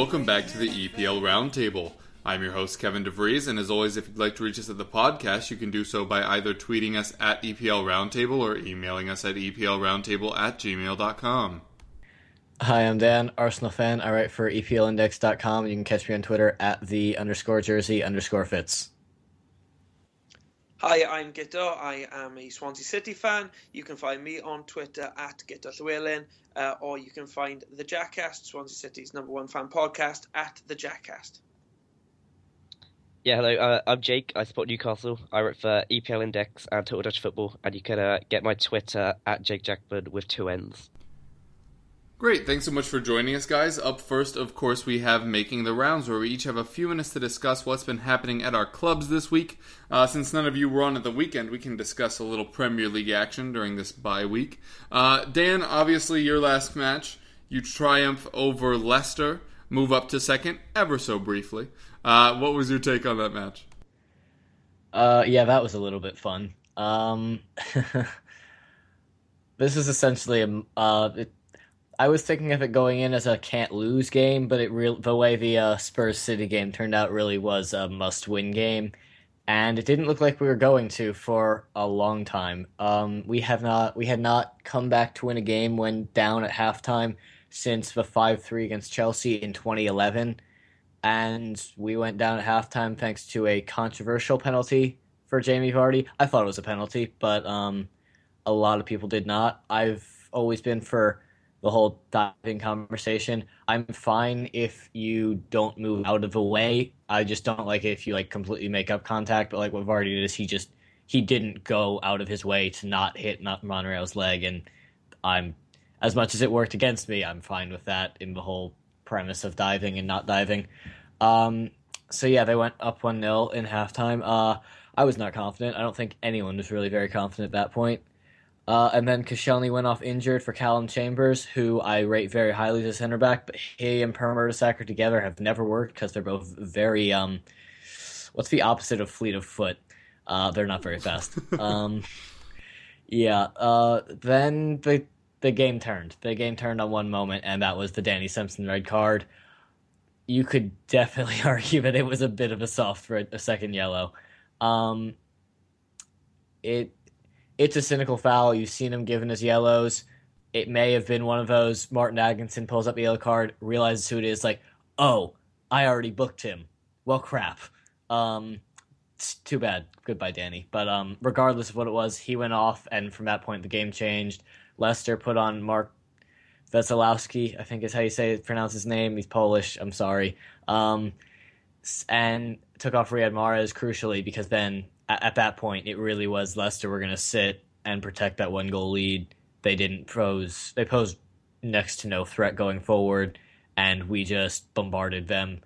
Welcome back to the EPL Roundtable. I'm your host Kevin DeVries, and as always, if you'd like to reach us at the podcast, you can do so by either tweeting us at EPL Roundtable or emailing us at EPLRoundtable at gmail.com. Hi, I'm Dan, Arsenal fan. I write for EPLindex.com. You can catch me on Twitter at the underscore jersey underscore Fitz. Hi, I'm Guto. I am a Swansea City fan. You can find me on Twitter at Guto Llewelyn, uh, or you can find the Jackcast, Swansea City's number one fan podcast, at the Jackcast. Yeah, hello. Uh, I'm Jake. I support Newcastle. I write for EPL Index and Total Dutch Football, and you can uh, get my Twitter at Jake Jackmann with two N's. Great, thanks so much for joining us, guys. Up first, of course, we have Making the Rounds, where we each have a few minutes to discuss what's been happening at our clubs this week. Uh, since none of you were on at the weekend, we can discuss a little Premier League action during this bye week. Uh, Dan, obviously, your last match, you triumph over Leicester, move up to second, ever so briefly. Uh, what was your take on that match? Uh, yeah, that was a little bit fun. Um, this is essentially a. Uh, it, I was thinking of it going in as a can't lose game, but it real the way the uh, Spurs City game turned out really was a must win game, and it didn't look like we were going to for a long time. Um, we have not we had not come back to win a game when down at halftime since the five three against Chelsea in 2011 and we went down at halftime thanks to a controversial penalty for Jamie Vardy. I thought it was a penalty, but um, a lot of people did not. I've always been for the whole diving conversation. I'm fine if you don't move out of the way. I just don't like it if you like completely make up contact. But like what Vardy did is he just he didn't go out of his way to not hit Monreal's leg, and I'm as much as it worked against me, I'm fine with that in the whole premise of diving and not diving. Um, so yeah, they went up one 0 in halftime. Uh, I was not confident. I don't think anyone was really very confident at that point. Uh, and then Koscielny went off injured for Calum Chambers, who I rate very highly as a center back, but he and Per Mertesacker together have never worked because they're both very um, what's the opposite of fleet of foot? Uh, they're not very fast. um, yeah. Uh, then the the game turned. The game turned on one moment, and that was the Danny Simpson red card. You could definitely argue that it was a bit of a soft red, a second yellow. Um, it it's a cynical foul. You've seen him given his yellows. It may have been one of those. Martin Atkinson pulls up the yellow card, realizes who it is, like, oh, I already booked him. Well, crap. Um, it's too bad. Goodbye, Danny. But um, regardless of what it was, he went off, and from that point, the game changed. Leicester put on Mark Veselowski, I think is how you say it, pronounce his name. He's Polish. I'm sorry. Um, and took off Riyad Mahrez crucially because then at, at that point it really was Leicester were going to sit and protect that one goal lead. They didn't pose. They posed next to no threat going forward, and we just bombarded them.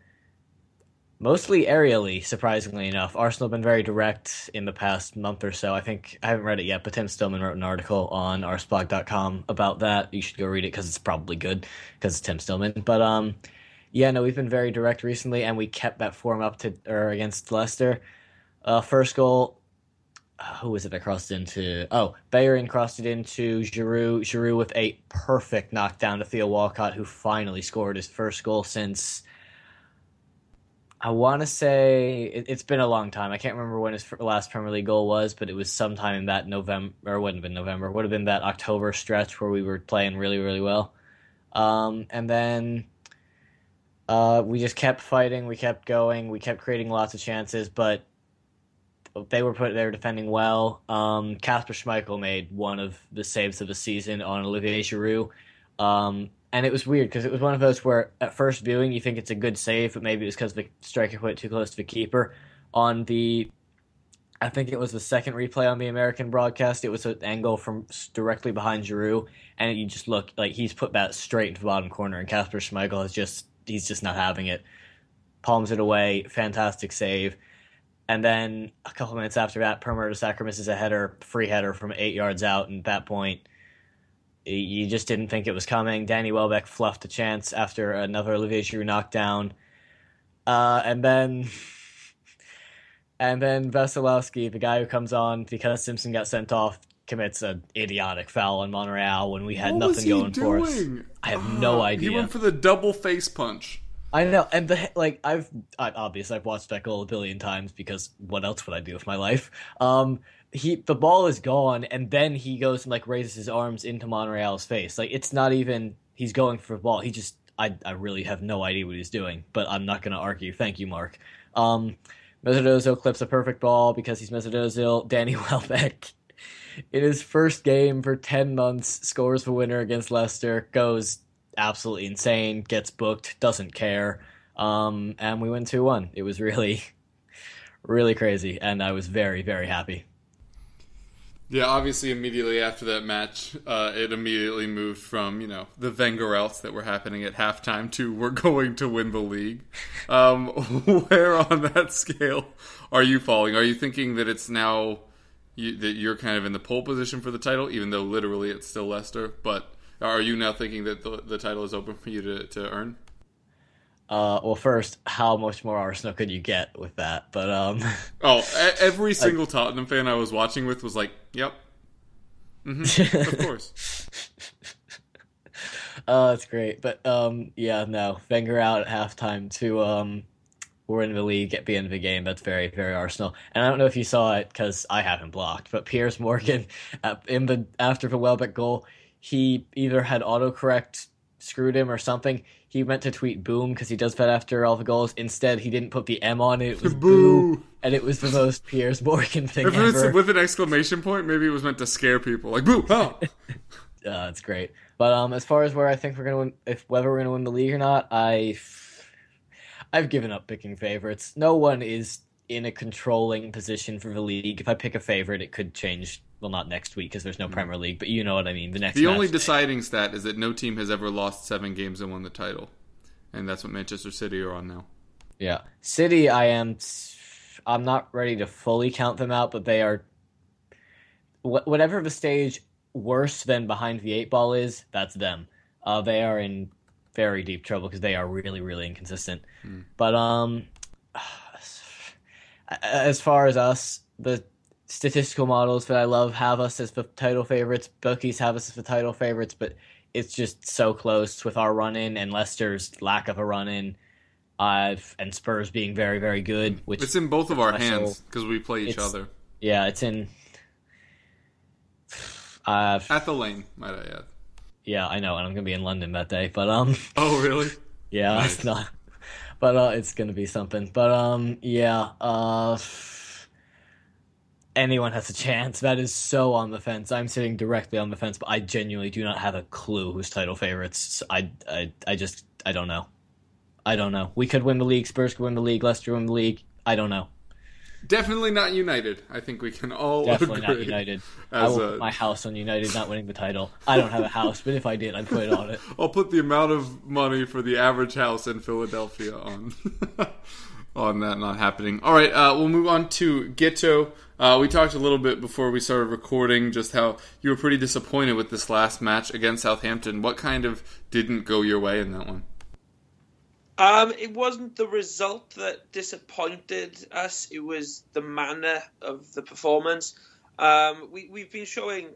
Mostly aerially, surprisingly enough. Arsenal have been very direct in the past month or so. I think I haven't read it yet, but Tim Stillman wrote an article on arseblog.com about that. You should go read it because it's probably good because it's Tim Stillman. But um, yeah, no, we've been very direct recently, and we kept that form up to or against Leicester. Uh, first goal, uh, who was it that crossed into? Oh, Bellerin crossed it into Giroud. Giroud with a perfect knockdown to Theo Walcott, who finally scored his first goal since. I want to say it, has been a long time. I can't remember when his last Premier League goal was, but it was sometime in that November, or it wouldn't have been November. Would have been that October stretch where we were playing really, really well. Um, and then uh, we just kept fighting. We kept going. We kept creating lots of chances, but they were put they were defending well. Um, Kasper Schmeichel made one of the saves of the season on Olivier Giroud, um, and it was weird because it was one of those where at first viewing you think it's a good save, but maybe it was because the striker it too close to the keeper. On the, I think it was the second replay on the American broadcast. It was an angle from directly behind Giroud, and you just look like he's put that straight into the bottom corner, and Kasper Schmeichel is just he's just not having it. Palms it away, fantastic save. And then a couple minutes after that, Per Mertesacker misses a header, free header from eight yards out. And at that point, you just didn't think it was coming. Danny Welbeck fluffed a chance after another Olivier Giroud knockdown. Uh, and then, and then Vasilowski, the guy who comes on because Simpson got sent off, commits an idiotic foul on Monreal when we had what nothing going for us. I have no Ah, idea. He went for the double face punch. I know, and the like, I've I, obviously I've watched goal a billion times because what else would I do with my life? Um, he the ball is gone, and then he goes and like raises his arms into Monreal's face. Like it's not even he's going for the ball. He just I I really have no idea what he's doing, but I'm not gonna argue. Thank you, Mark. Um, Mesut clips a perfect ball because he's Mesut. Danny Welbeck. In his first game for 10 months, scores the winner against Leicester, goes absolutely insane, gets booked, doesn't care. Um, and we win 2 1. It was really, really crazy. And I was very, very happy. Yeah, obviously, immediately after that match, uh, it immediately moved from you know the Wenger outs that were happening at halftime to we're going to win the league. Um, where on that scale are you falling? Are you thinking that it's now you, that you're kind of in the pole position for the title, even though literally it's still Leicester? But are you now thinking that the, the title is open for you to, to earn? Uh, well, first, how much more Arsenal could you get with that? But um, Oh, every single Tottenham fan I was watching with was like, "Yep, hmm of course." Oh, that's great. But um, yeah, no, Wenger out at halftime to um, we're in the league at the end of the game. That's very, very Arsenal. And I don't know if you saw it because I haven't blocked, but Piers Morgan at, in the after the Welbeck goal, he either had autocorrect screwed him or something. He meant to tweet boom because he does that after all the goals. Instead, he didn't put the M on it. It was boo, Boo. and it was the most Piers Morgan thing If ever. with an exclamation point, maybe it was meant to scare people, like "boo!" Oh. Uh, it's great. But um, as far as where I think we're gonna win, if whether we're gonna win the league or not, I, I've given up picking favorites. No one is in a controlling position for the league. If I pick a favorite, it could change. Well, not next week because there's no Premier League, but you know what I mean. The next. The only deciding stat is that no team has ever lost seven games and won the title, and that's what Manchester City are on now. Yeah, City. I am. I'm not ready to fully count them out, but they are. Whatever the stage worse than behind the eight ball is, that's them. Uh, they are in very deep trouble because they are really, really inconsistent. But um, as far as us, the statistical models that I love have us as the title favorites. Bookies have us as the title favorites, but it's just so close with our run in and Leicester's lack of a run in, uh, and Spurs being very, very good. Which It's in both of our hands because we play each it's- other yeah, it's in. Uh, at the lane. Might I add? yeah, I know, and I'm gonna be in London that day, but um. Oh, really? Yeah, Nice. it's not. But uh, it's gonna be something. But um, yeah. Uh, anyone has a chance. That is so on the fence. I'm sitting directly on the fence, but I genuinely do not have a clue who's title favorites. I, I, I just, I don't know. I don't know. We could win the league. Spurs could win the league. Leicester win the league. I don't know. Definitely not United. I think we can all Definitely not United. I will a- put my house on United not winning the title. I don't have a house, but if I did, I'd put it on it. I'll put the amount of money for the average house in Philadelphia on on that not happening. All right, uh, we'll move on to Guto. Uh, we talked a little bit before we started recording just how you were pretty disappointed with this last match against Southampton. What kind of didn't go your way in that one? Um, it wasn't the result that disappointed us. It was the manner of the performance. Um, we, we've been showing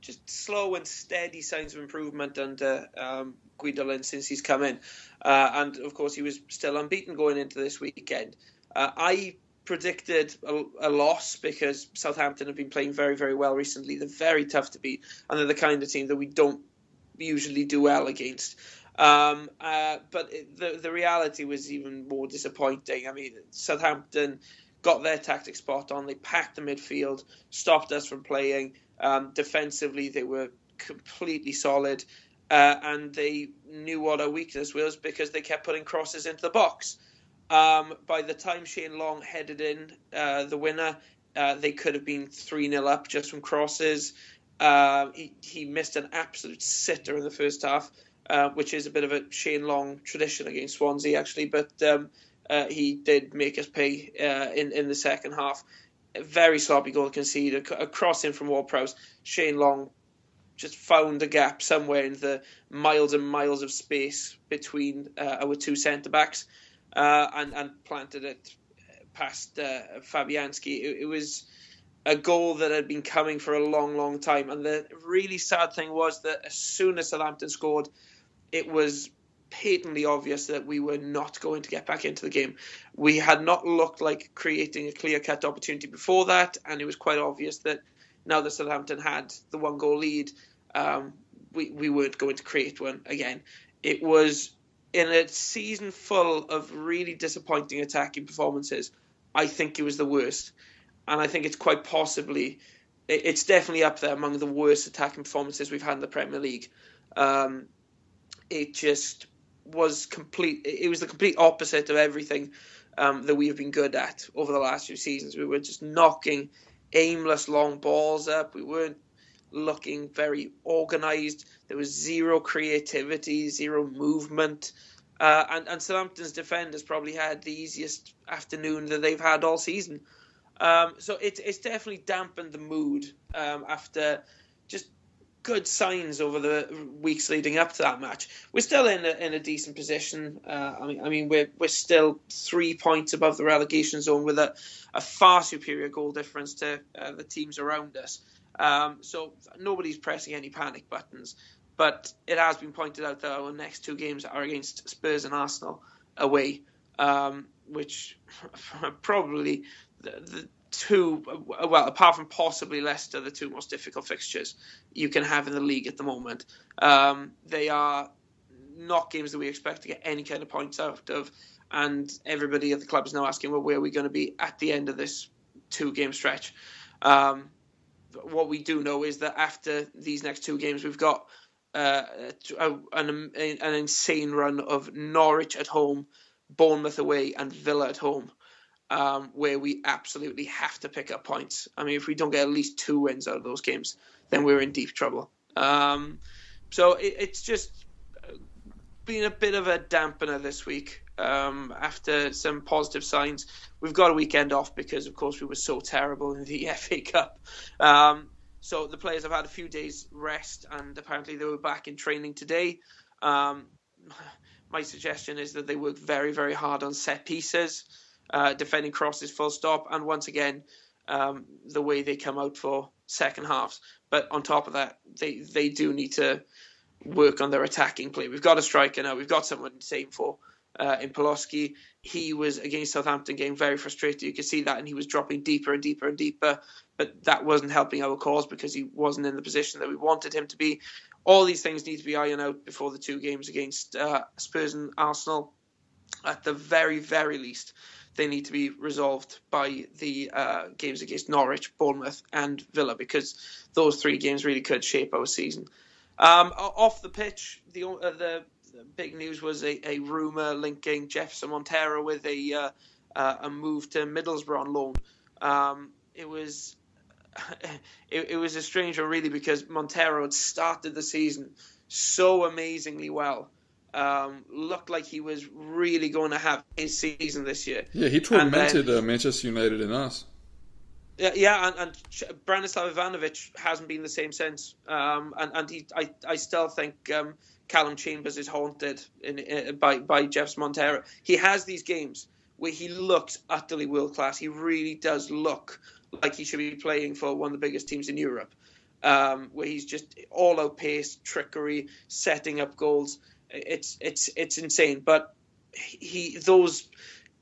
just slow and steady signs of improvement under um, Guidolin since he's come in. Uh, and of course, he was still unbeaten going into this weekend. Uh, I predicted a, a loss because Southampton have been playing very, very well recently. They're very tough to beat, and they're the kind of team that we don't usually do well against. Um, uh, but it, the the reality was even more disappointing. I mean, Southampton got their tactic spot on. They packed the midfield, stopped us from playing. Um, defensively, they were completely solid. uh, and they knew what our weakness was because they kept putting crosses into the box. Um, by the time Shane Long headed in uh, the winner, uh, they could have been 3 0 up just from crosses. Uh, he, he missed an absolute sitter in the first half, uh, which is a bit of a Shane Long tradition against Swansea, actually. But um, uh, he did make us pay uh, in, in the second half. A very sloppy goal conceded, a cross in from Ward Prowse. Shane Long just found a gap somewhere in the miles and miles of space between our two centre backs uh, and, and planted it past uh, Fabianski. It, it, was a goal that had been coming for a long, long time. And the really sad thing was that as soon as Southampton scored, it was patently obvious that we were not going to get back into the game. We had not looked like creating a clear cut opportunity before that, and it was quite obvious that now that Southampton had the one goal lead, um, we, we weren't going to create one again. It was in a season full of really disappointing attacking performances. I think it was the worst, and I think it's quite possibly, it's definitely up there among the worst attacking performances we've had in the Premier League. Um, it just was complete. It was the complete opposite of everything um, that we have been good at over the last few seasons. We were just knocking aimless long balls up. We weren't looking very organised. There was zero creativity, zero movement. Uh, and, and Southampton's defenders probably had the easiest afternoon that they've had all season. Um, so it, it's definitely dampened the mood um, after just good signs over the weeks leading up to that match. We're still in a, in a decent position. Uh, I mean, I mean, we're we're still three points above the relegation zone with a, a far superior goal difference to uh, the teams around us. Um, so nobody's pressing any panic buttons. But it has been pointed out that our next two games are against Spurs and Arsenal away, um, which probably the, the two, well, apart from possibly Leicester, the two most difficult fixtures you can have in the league at the moment. Um, they are not games that we expect to get any kind of points out of, and everybody at the club is now asking, well, where are we going to be at the end of this two game stretch? Um, what we do know is that after these next two games, we've got uh, an, an insane run of Norwich at home, Bournemouth away, and Villa at home um, where we absolutely have to pick up points. I mean, if we don't get at least two wins out of those games, then we're in deep trouble. Um, so it, it's just been a bit of a dampener this week um, after some positive signs. We've got a weekend off because, of course, we were so terrible in the FA Cup. Um, so the players have had a few days rest, and apparently they were back in training today. Um, my suggestion is that they work very, very hard on set pieces uh, defending crosses full stop, and once again, um, the way they come out for second halves. But on top of that, they, they do need to work on their attacking play. We've got a striker now. We've got someone to aim for uh, in Paloschi. He was against Southampton getting very frustrated. You could see that, and he was dropping deeper and deeper and deeper. But that wasn't helping our cause because he wasn't in the position that we wanted him to be. All these things need to be ironed out before the two games against uh, Spurs and Arsenal, at the very, very least they need to be resolved by the uh, games against Norwich, Bournemouth, and Villa because those three games really could shape our season. Um, off the pitch, the, uh, the big news was a, a rumor linking Jefferson Montero with a uh, uh a move to Middlesbrough on loan. Um, it was it, it was a strange one really because Montero had started the season so amazingly well um, looked like he was really going to have his season this year. Yeah, he tormented then, uh, Manchester United and us. Yeah, yeah, and, and Branislav Ivanovic hasn't been the same since. Um, and and he, I, I still think um, Calum Chambers is haunted in, in, by by Jeffs Montero. He has these games where he looks utterly world class. He really does look like he should be playing for one of the biggest teams in Europe. Um, where he's just all out pace, trickery, setting up goals it's it's it's insane. But he those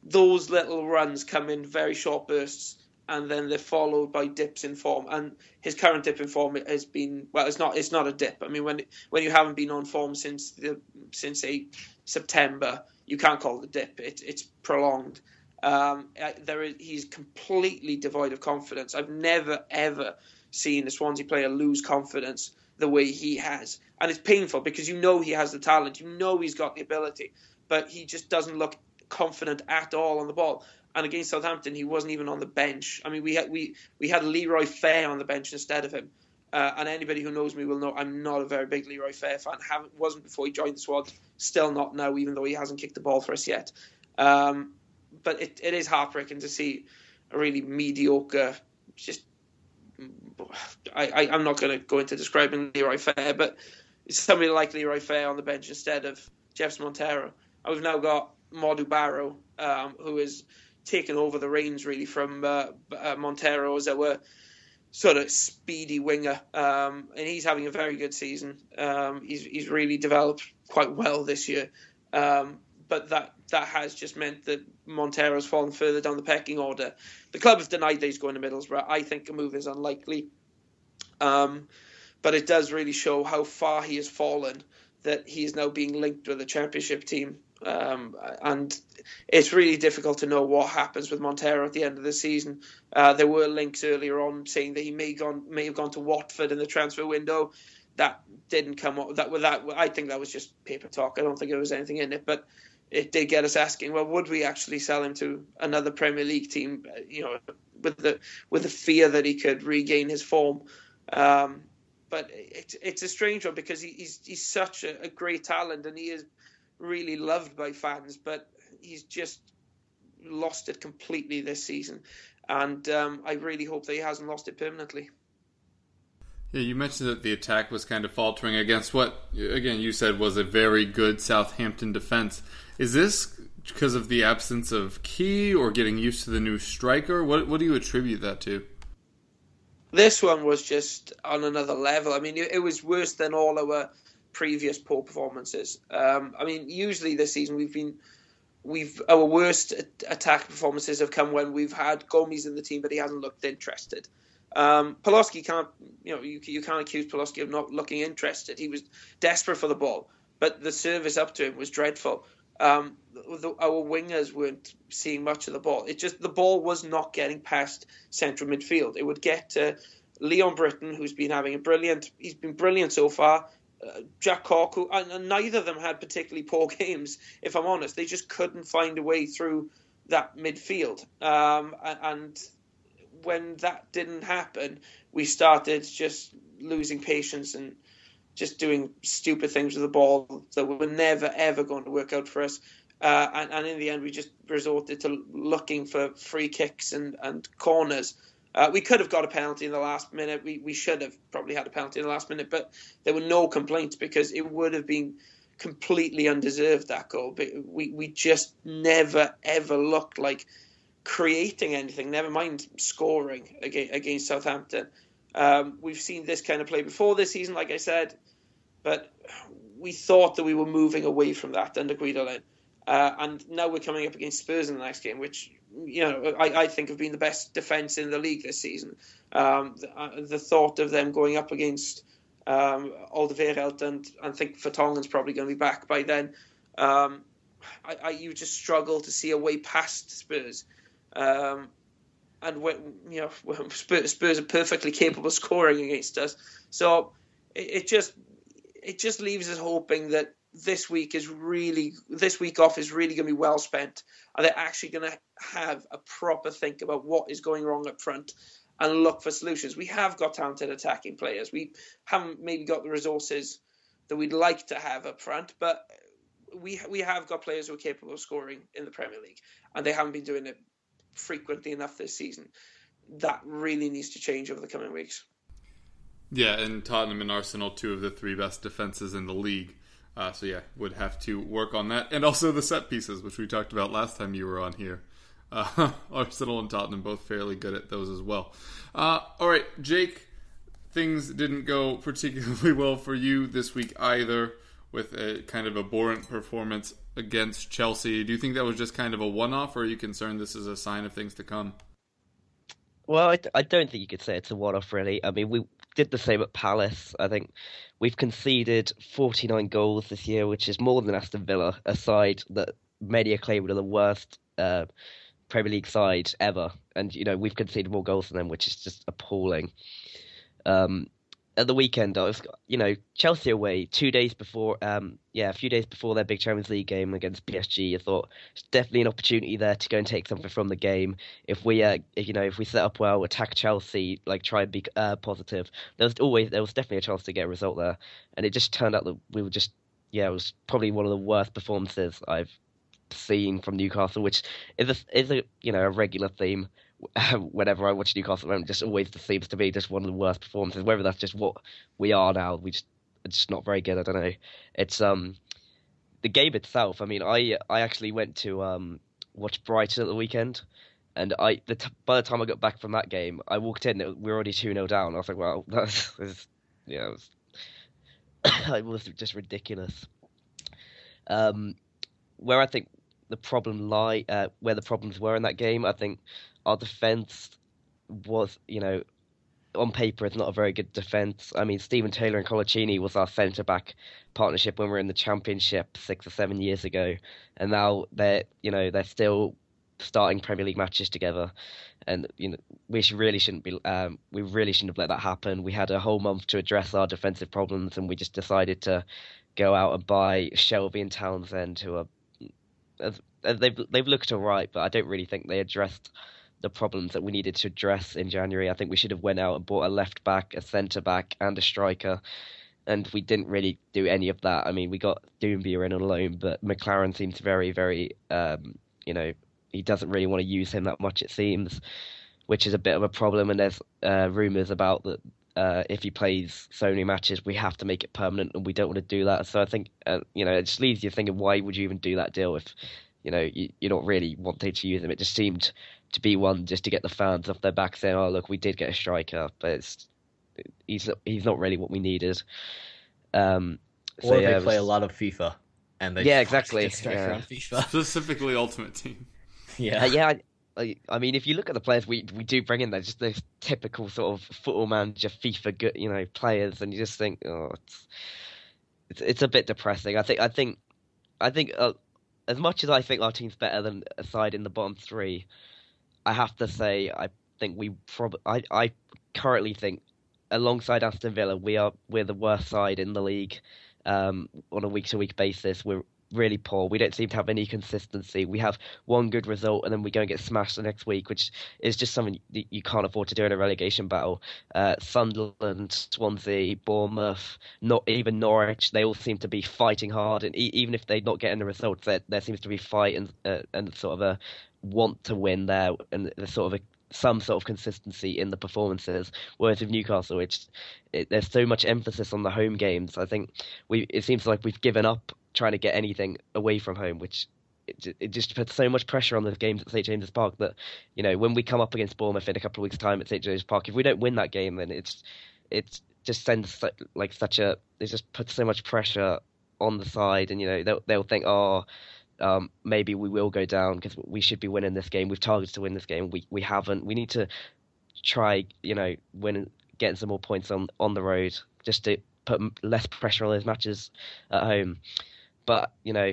those little runs come in very short bursts, and then they're followed by dips in form. And his current dip in form has been well, it's not it's not a dip. I mean, when when you haven't been on form since the since a September, you can't call it a dip. It, it's prolonged. Um, there is, he's completely devoid of confidence. I've never ever seen a Swansea player lose confidence the way he has. And it's painful because you know he has the talent, you know he's got the ability, but he just doesn't look confident at all on the ball. And against Southampton, he wasn't even on the bench. I mean, we had we we had Leroy Fer on the bench instead of him. Uh, and anybody who knows me will know I'm not a very big Leroy Fer fan. Haven't wasn't before he joined the squad. Still not now, even though he hasn't kicked the ball for us yet. Um, but it, it is heartbreaking to see a really mediocre, just I, I am not going to go into describing Leroy Fer, but it's somebody like Leroy Fer on the bench instead of Jeffs Montero. And we've now got Modou Barrow, um, who has taken over the reins really from uh, uh, Montero as our sort of speedy winger, um, and he's having a very good season. Um, he's he's really developed quite well this year, um, but that that has just meant that Montero's fallen further down the pecking order. The club have denied that he's going to Middlesbrough. I think a move is unlikely. Um, but it does really show how far he has fallen that he is now being linked with a championship team. Um, and it's really difficult to know what happens with Montero at the end of the season. Uh, there were links earlier on saying that he may gone may have gone to Watford in the transfer window. That didn't come up. That that I think that was just paper talk. I don't think there was anything in it, but it did get us asking, well, would we actually sell him to another Premier League team? You know, with the with the fear that he could regain his form. Um, but it's it's a strange one because he, he's he's such a, a, great talent and he is really loved by fans, but he's just lost it completely this season, and um, I really hope that he hasn't lost it permanently. Yeah, you mentioned that the attack was kind of faltering against what, again, you said was a very good Southampton defense. Is this because of the absence of Ki or getting used to the new striker? What what do you attribute that to? This one was just on another level. I mean, it, it was worse than all our previous poor performances. Um, I mean, usually this season we've been we've our worst attack performances have come when we've had Gomis in the team, but he hasn't looked interested. Um, Paloschi can't, you know, you, you can't accuse Paloschi of not looking interested. He was desperate for the ball, but the service up to him was dreadful um, the, our wingers weren't seeing much of the ball. It just the ball was not getting past central midfield. It would get to Leon Britton, who's been having a brilliant. He's been brilliant so far. Jack Cork, who, and, and, neither of them had particularly poor games. If I'm honest, they just couldn't find a way through that midfield. Um, and when that didn't happen, we started just losing patience and just doing stupid things with the ball that were never ever going to work out for us. Uh, and, and, in the end, we just resorted to looking for free kicks and, and corners. Uh, we could have got a penalty in the last minute. We, we should have probably had a penalty in the last minute, but there were no complaints because it would have been completely undeserved that goal. But we, we just never ever looked like creating anything. Never mind scoring against, Southampton. Um, we've seen this kind of play before this season, like I said, but we thought that we were moving away from that under Guido Uh, and now we're coming up against Spurs in the next game, which you know I, I think have been the best defence in the league this season. Um, the, uh, the, thought of them going up against um, Alderweireld and I think Vertonghen's probably going to be back by then. Um, I, I, you just struggle to see a way past Spurs. Um, and when, you know Spurs, Spurs, are perfectly capable of scoring against us. So it, it just it just leaves us hoping that this week is really this week off is really going to be well spent, and they're actually going to have a proper think about what is going wrong up front and look for solutions. We have got talented attacking players. We haven't maybe got the resources that we'd like to have up front, but we we have got players who are capable of scoring in the Premier League, and they haven't been doing it frequently enough this season. That really needs to change over the coming weeks. Yeah, and Tottenham and Arsenal, two of the three best defenses in the league. Uh, so yeah, would have to work on that, and also the set pieces, which we talked about last time you were on here. Uh, Arsenal and Tottenham both fairly good at those as well. Uh, all right, Jake, things didn't go particularly well for you this week either, with a kind of abhorrent performance against Chelsea. Do you think that was just kind of a one-off, or are you concerned this is a sign of things to come? Well, I, I don't think you could say it's a one-off, really. I mean, we did the same at Palace. I think we've conceded 49 goals this year, which is more than Aston Villa, a side that many acclaim one of the worst uh, Premier League side ever. And, you know, we've conceded more goals than them, which is just appalling. Um, at the weekend, I was, you know, Chelsea away two days before, um, yeah, a few days before their big Champions League game against PSG. I thought it's definitely an opportunity there to go and take something from the game. If we, uh, if, you know, if we set up well, attack Chelsea, like try and be uh, positive, there was always there was definitely a chance to get a result there, and it just turned out that we were just, yeah, it was probably one of the worst performances I've seen from Newcastle, which is a, is a you know a regular theme whenever I watch Newcastle, at the it just always the seems to be just one of the worst performances. Whether that's just what we are now, we just it's just not very good. I don't know. It's um the game itself. I mean, I I actually went to um watch Brighton at the weekend, and I the t- by the time I got back from that game, I walked in. We were already two 0 down. I was like, well, that's, that's yeah, it was, it was just ridiculous. Um, where I think the problem lie, uh, where the problems were in that game, I think our defense was, you know, on paper it's not a very good defense. I mean, Stephen Taylor and Coloccini was our centre back partnership when we were in the championship six or seven years ago, and now they're, you know, they're still starting Premier League matches together, and you know we should really shouldn't be. Um, we really shouldn't have let that happen. We had a whole month to address our defensive problems, and we just decided to go out and buy Shelvey and Townsend, who are they've they've looked alright, but I don't really think they addressed the problems that we needed to address in January. I think we should have went out and bought a left back, a centre back, and a striker, and we didn't really do any of that. I mean, we got Doumbia in on loan, but McClaren seems very, very, um, you know, he doesn't really want to use him that much. It seems, which is a bit of a problem. And there's uh, rumours about that. Uh, if he plays so many matches, we have to make it permanent, and we don't want to do that. So I think, uh, you know, it just leaves you thinking, why would you even do that deal if, you know, you, you're not really wanting to use him? It just seemed to be one just to get the fans off their back, saying, "Oh, look, we did get a striker, but it's he's he's not really what we needed." Um, or so, they yeah, it play a lot of FIFA, and they Yeah, exactly, striker yeah. on FIFA. Specifically, Ultimate Team. yeah, Uh, yeah, I, I, I mean, if you look at the players we we do bring in, they're just those typical sort of football manager FIFA good, you know, players, and you just think, oh, it's it's, it's a bit depressing. I think I think I think uh, as much as I think our team's better than a side in the bottom three, I have to say I think we prob I I currently think alongside Aston Villa we are we're the worst side in the league um, on a week to week basis. We're really poor. We don't seem to have any consistency. We have one good result and then we go and get smashed the next week, which is just something that you can't afford to do in a relegation battle. Uh, Sunderland, Swansea, Bournemouth, not even Norwich, they all seem to be fighting hard, and e- even if they're not getting the results, there there seems to be fight and uh, and sort of a want to win there, and there's sort of a some sort of consistency in the performances. Whereas with Newcastle, it's it, there's so much emphasis on the home games. I think we it seems like we've given up trying to get anything away from home, which it, it just puts so much pressure on the games at St James's Park that you know when we come up against Bournemouth in a couple of weeks' time at St James's Park, if we don't win that game, then it's it's just sends like such a it just puts so much pressure on the side, and you know they'll they'll think oh. Um, maybe we will go down because we should be winning this game. We've targeted to win this game. We we haven't. We need to try, you know, win, getting some more points on on the road, just to put less pressure on those matches at home. But you know,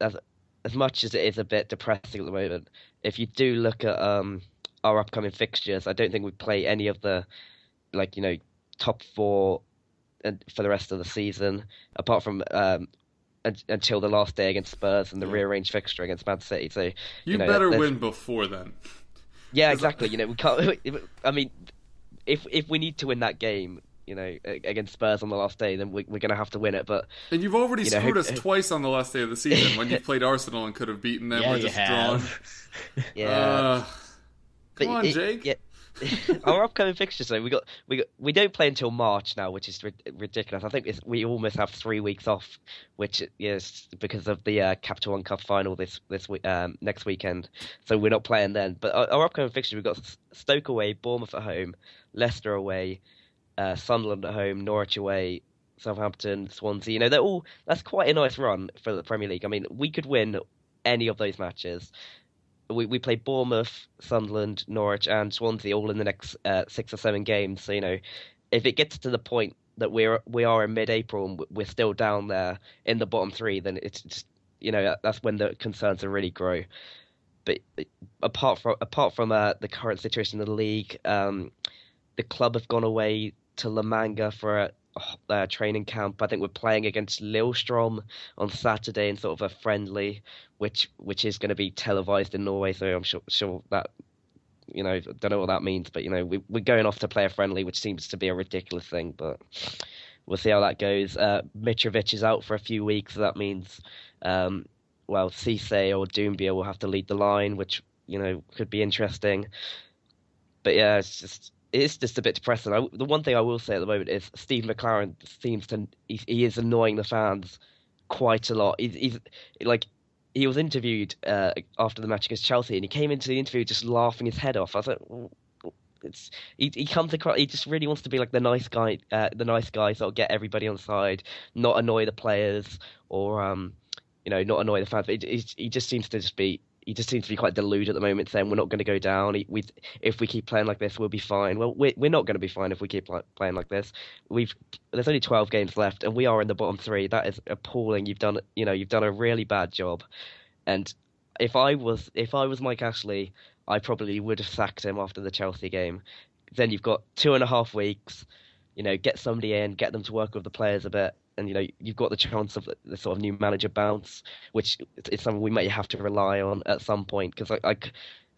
as as much as it is a bit depressing at the moment, if you do look at um, our upcoming fixtures, I don't think we play any of the like you know top four and for the rest of the season, apart from um, until the last day against Spurs and the rearranged fixture against Man City. So You, know, better there's- win before then. yeah, exactly. You know, we can't. I mean, if if we need to win that game, you know, against Spurs on the last day, then we, we're going to have to win it. But And you've already You know, screwed who- us twice on the last day of the season when you played Arsenal and could have beaten them yeah, or you just drawn. yeah, Uh, But come on, it- Jake. Yeah. Our upcoming fixtures, though, we got we got, we don't play until March now, which is ri- ridiculous. I think we almost have three weeks off, which is because of the uh, Capital One Cup final this this week, um, next weekend. So we're not playing then. But our, our upcoming fixtures, we've got Stoke away, Bournemouth at home, Leicester away, uh, Sunderland at home, Norwich away, Southampton, Swansea. You know, they're all that's quite a nice run for the Premier League. I mean, we could win any of those matches. We we play Bournemouth, Sunderland, Norwich, and Swansea all in the next uh, six or seven games. So you know, if it gets to the point that we're we are in mid-April and we're still down there in the bottom three, then it's just you know that's when the concerns really grow. But apart from apart from uh, the current situation in the league, um, the club have gone away to La Manga for a, a training camp. I think we're playing against Lillestrøm on Saturday in sort of a friendly, which which is going to be televised in Norway. So I'm sure sure that you know don't know what that means, but you know we, we're going off to play a friendly, which seems to be a ridiculous thing, but we'll see how that goes. Uh, Mitrovic is out for a few weeks, so that means um, well Cisse or Doumbia will have to lead the line, which you know could be interesting. But yeah, it's just it's just a bit depressing. I, the one thing I will say at the moment is Steve McClaren seems to he, he is annoying the fans quite a lot. He's, he's like he was interviewed uh, after the match against Chelsea, and he came into the interview just laughing his head off. I like, it's he, he comes across. He just really wants to be like the nice guy, uh, the nice guy, sort of get everybody on side, not annoy the players, or um, you know, not annoy the fans. But he, he just seems to just be he just seems to be quite deluded at the moment, saying we're not going to go down. We, if we keep playing like this, we'll be fine. Well, we're, we're not going to be fine if we keep playing like this. We've there's only 12 games left, and we are in the bottom three. That is appalling. You've done you know you've done a really bad job, and if I was if I was Mike Ashley, I probably would have sacked him after the Chelsea game. Then you've got two and a half weeks. You know, get somebody in, get them to work with the players a bit, and you know you've got the chance of the sort of new manager bounce, which is something we may have to rely on at some point. Because I, I,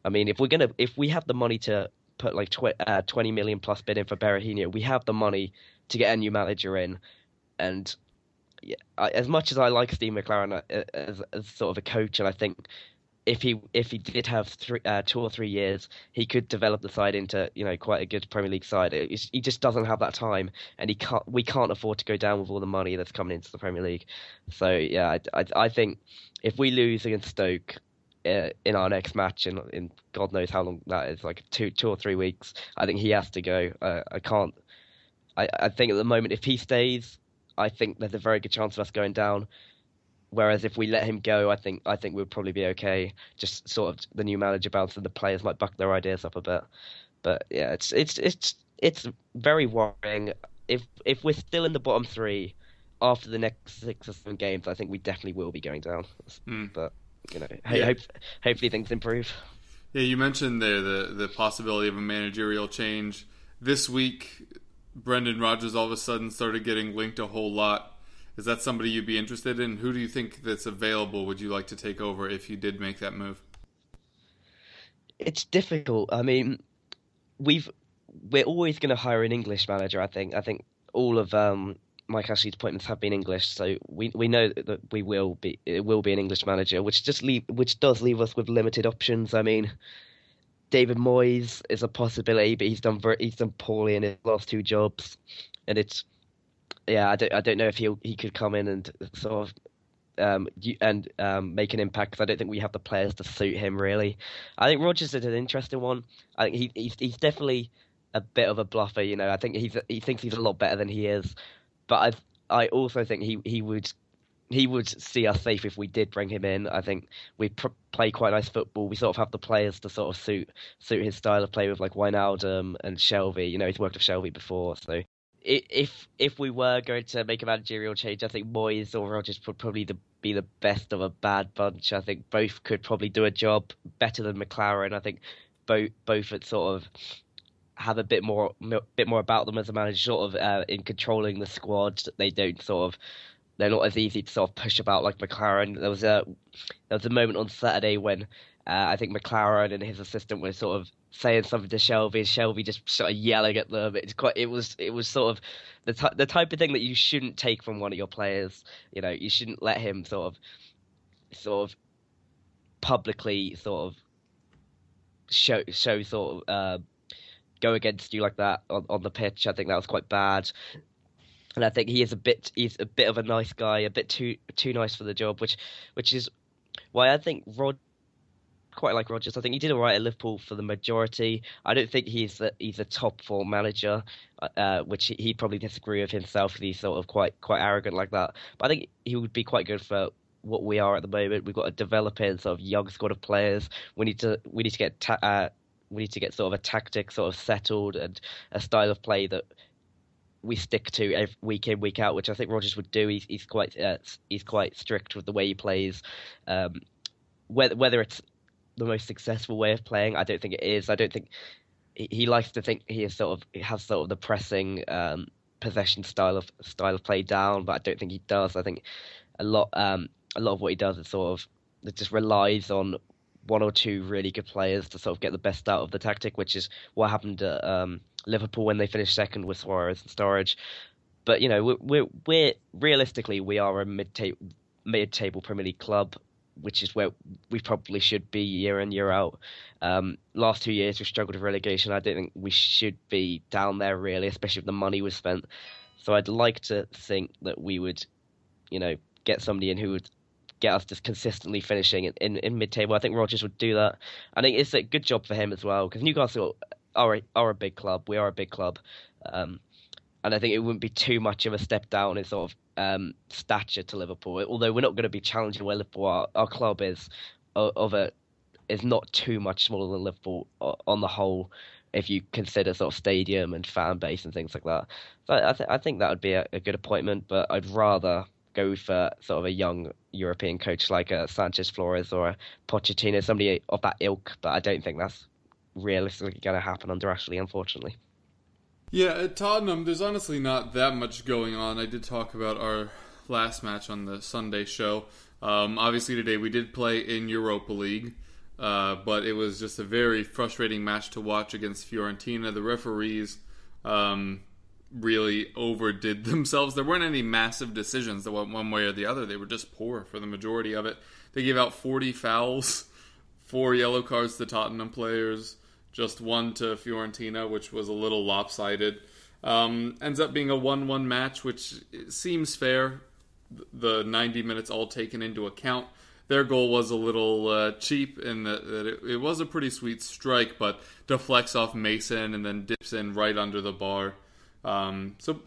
I, mean, if we're gonna, if we have the money to put like tw- uh, twenty million plus bid in for Berahino, we have the money to get a new manager in, and yeah, I, as much as I like Steve McClaren uh, as, as sort of a coach, and I think if he if he did have three, uh, two or three years, he could develop the side into you know quite a good Premier League side. He just doesn't have that time, and he can't. We can't afford to go down with all the money that's coming into the Premier League. So yeah, I, I, I think if we lose against Stoke uh, in our next match, in in God knows how long that is, like two two or three weeks, I think he has to go. Uh, I can't. I I think at the moment, if he stays, I think there's a very good chance of us going down. Whereas if we let him go, I think I think we'd probably be okay. Just sort of the new manager bounce and the players might buck their ideas up a bit. But yeah, it's it's it's it's very worrying. If if we're still in the bottom three after the next six or seven games, I think we definitely will be going down. Mm. But you know, yeah. hope, hopefully things improve. Yeah, you mentioned there the the possibility of a managerial change this week. Brendan Rodgers all of a sudden started getting linked a whole lot is that somebody you'd be interested in? Who do you think that's available? Would you like to take over if you did make that move? It's difficult. I mean, we've we're always going to hire an English manager. I think. I think all of um, Mike Ashley's appointments have been English, so we we know that we will be it will be an English manager, which just leave which does leave us with limited options. I mean, David Moyes is a possibility, but he's done very, he's done poorly in his last two jobs, and it's yeah, I don't, I don't know if he he could come in and sort of um, and um, make an impact because I don't think we have the players to suit him really. I think Rodgers is an interesting one. I think he, he's he's definitely a bit of a bluffer. You know, I think he's he thinks he's a lot better than he is, but I I also think he he would he would see us safe if we did bring him in. I think we pr- play quite nice football. We sort of have the players to sort of suit suit his style of play with like Wijnaldum and Shelvey. You know, he's worked with Shelvey before, so if if we were going to make a managerial change, I think Moyes or Rodgers would probably be the best of a bad bunch. I think both could probably do a job better than McClaren. I think both both at sort of have a bit more bit more about them as a manager, sort of uh, in controlling the squad. They don't sort of they're not as easy to sort of push about like McClaren. There was a there was a moment on Saturday when uh, I think McClaren and his assistant were sort of saying something to Shelvey, Shelby just sort of yelling at them. It's quite. It was. It was sort of the t- the type of thing that you shouldn't take from one of your players. You know, you shouldn't let him sort of, sort of, publicly sort of show show sort of uh, go against you like that on on the pitch. I think that was quite bad. And I think he is a bit he's a bit of a nice guy, a bit too too nice for the job, which which is why I think Rod quite like Rodgers. I think he did all right at Liverpool for the majority. I don't think he's the, he's a top four manager, uh, which he, probably disagree with himself. He's sort of quite quite arrogant like that. But I think he would be quite good for what we are at the moment. We've got a developing sort of young squad of players. We need to we need to get ta- uh, we need to get sort of a tactic sort of settled and a style of play that we stick to every, week in week out, which I think Rodgers would do. He's, he's quite uh, he's quite strict with the way he plays. Um, whether whether it's the most successful way of playing. I don't think it is. I don't think he, he likes to think he is sort of has sort of the pressing um, possession style of style of play down, but I don't think he does. I think a lot um, a lot of what he does is sort of it just relies on one or two really good players to sort of get the best out of the tactic, which is what happened at um, Liverpool when they finished second with Suarez and Sturridge. But you know, we're, we're, we're realistically we are a mid table mid table Premier League club, which is where we probably should be year in year out. Um, last two years we've struggled with relegation. I don't think we should be down there really, especially if the money was spent. So I'd like to think that we would, you know, get somebody in who would get us just consistently finishing in, in, in mid table. I think Rodgers would do that. I think it's a good job for him as well because Newcastle are a, are a big club. We are a big club. Um, and I think it wouldn't be too much of a step down in sort of um, stature to Liverpool. Although we're not going to be challenging where Liverpool are, our club is of a is not too much smaller than Liverpool on the whole. If you consider sort of stadium and fan base and things like that, so I, th- I think that would be a, a good appointment. But I'd rather go for sort of a young European coach like a Sanchez Flores or a Pochettino, somebody of that ilk. But I don't think that's realistically going to happen under Ashley, unfortunately. Yeah, at Tottenham, there's honestly not that much going on. I did talk about our last match on the Sunday show. Um, obviously, today we did play in Europa League, uh, but it was just a very frustrating match to watch against Fiorentina. The referees um, really overdid themselves. There weren't any massive decisions that went one way or the other. They were just poor for the majority of it. They gave out 40 fouls, four yellow cards to Tottenham players, just one to Fiorentina, which was a little lopsided. Um, ends up being a 1 1 match, which seems fair. The 90 minutes all taken into account. Their goal was a little uh, cheap in that, that it, it was a pretty sweet strike, but deflects off Mason and then dips in right under the bar. Um, so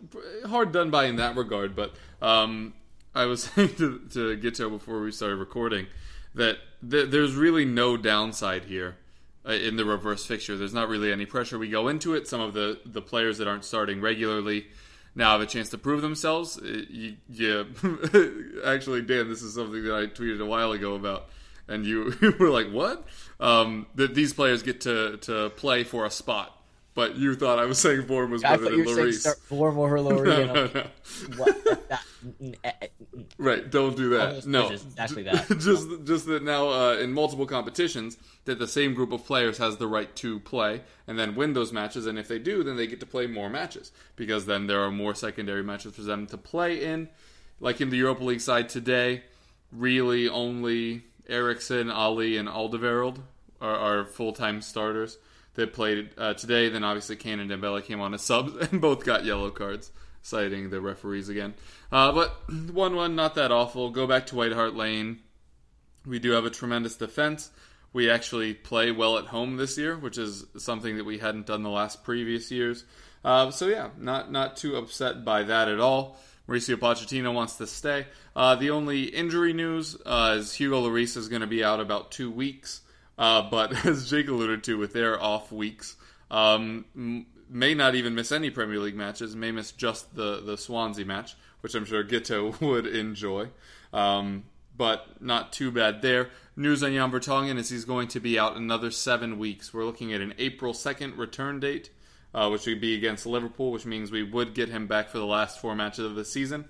hard done by in that regard. But um, I was saying to, to Guto before we started recording that th- there's really no downside here in the reverse fixture. There's not really any pressure. We go into it. Some of the, the players that aren't starting regularly now have a chance to prove themselves. Uh, you, yeah, actually, Dan, this is something that I tweeted a while ago about. And you were like, "What?" Um, that these players get to, to play for a spot but you thought I was saying Vorm was better than Lloris. Vorm or Lloris. No, no, no. Right, don't do that. No, exactly that. just, just that now uh, in multiple competitions, that the same group of players has the right to play and then win those matches. And if they do, then they get to play more matches because then there are more secondary matches for them to play in. Like in the Europa League side today, really only Eriksen, Ali, and Alderweireld are, are full time starters that played uh, today. Then obviously Kane and Dembele came on as subs and both got yellow cards, citing the referees again. Uh, but one-one, not that awful. Go back to White Hart Lane. We do have a tremendous defense. We actually play well at home this year, which is something that we hadn't done the last previous years. Uh, so yeah, not not too upset by that at all. Mauricio Pochettino wants to stay. Uh, the only injury news uh, is Hugo Lloris is going to be out about two weeks. Uh, but as Jake alluded to, with their off weeks, um, may not even miss any Premier League matches. May miss just the the Swansea match, which I'm sure Guto would enjoy. Um, but not too bad there. News on Jan Vertonghen is he's going to be out another seven weeks. We're looking at an April 2nd return date, uh, which would be against Liverpool, which means we would get him back for the last four matches of the season.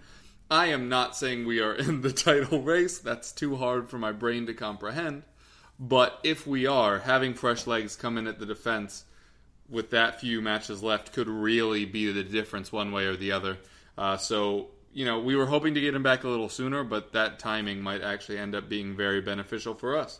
I am not saying we are in the title race. That's too hard for my brain to comprehend. But if we are, having fresh legs come in at the defense with that few matches left could really be the difference one way or the other. Uh, so, you know, we were hoping to get him back a little sooner, but that timing might actually end up being very beneficial for us.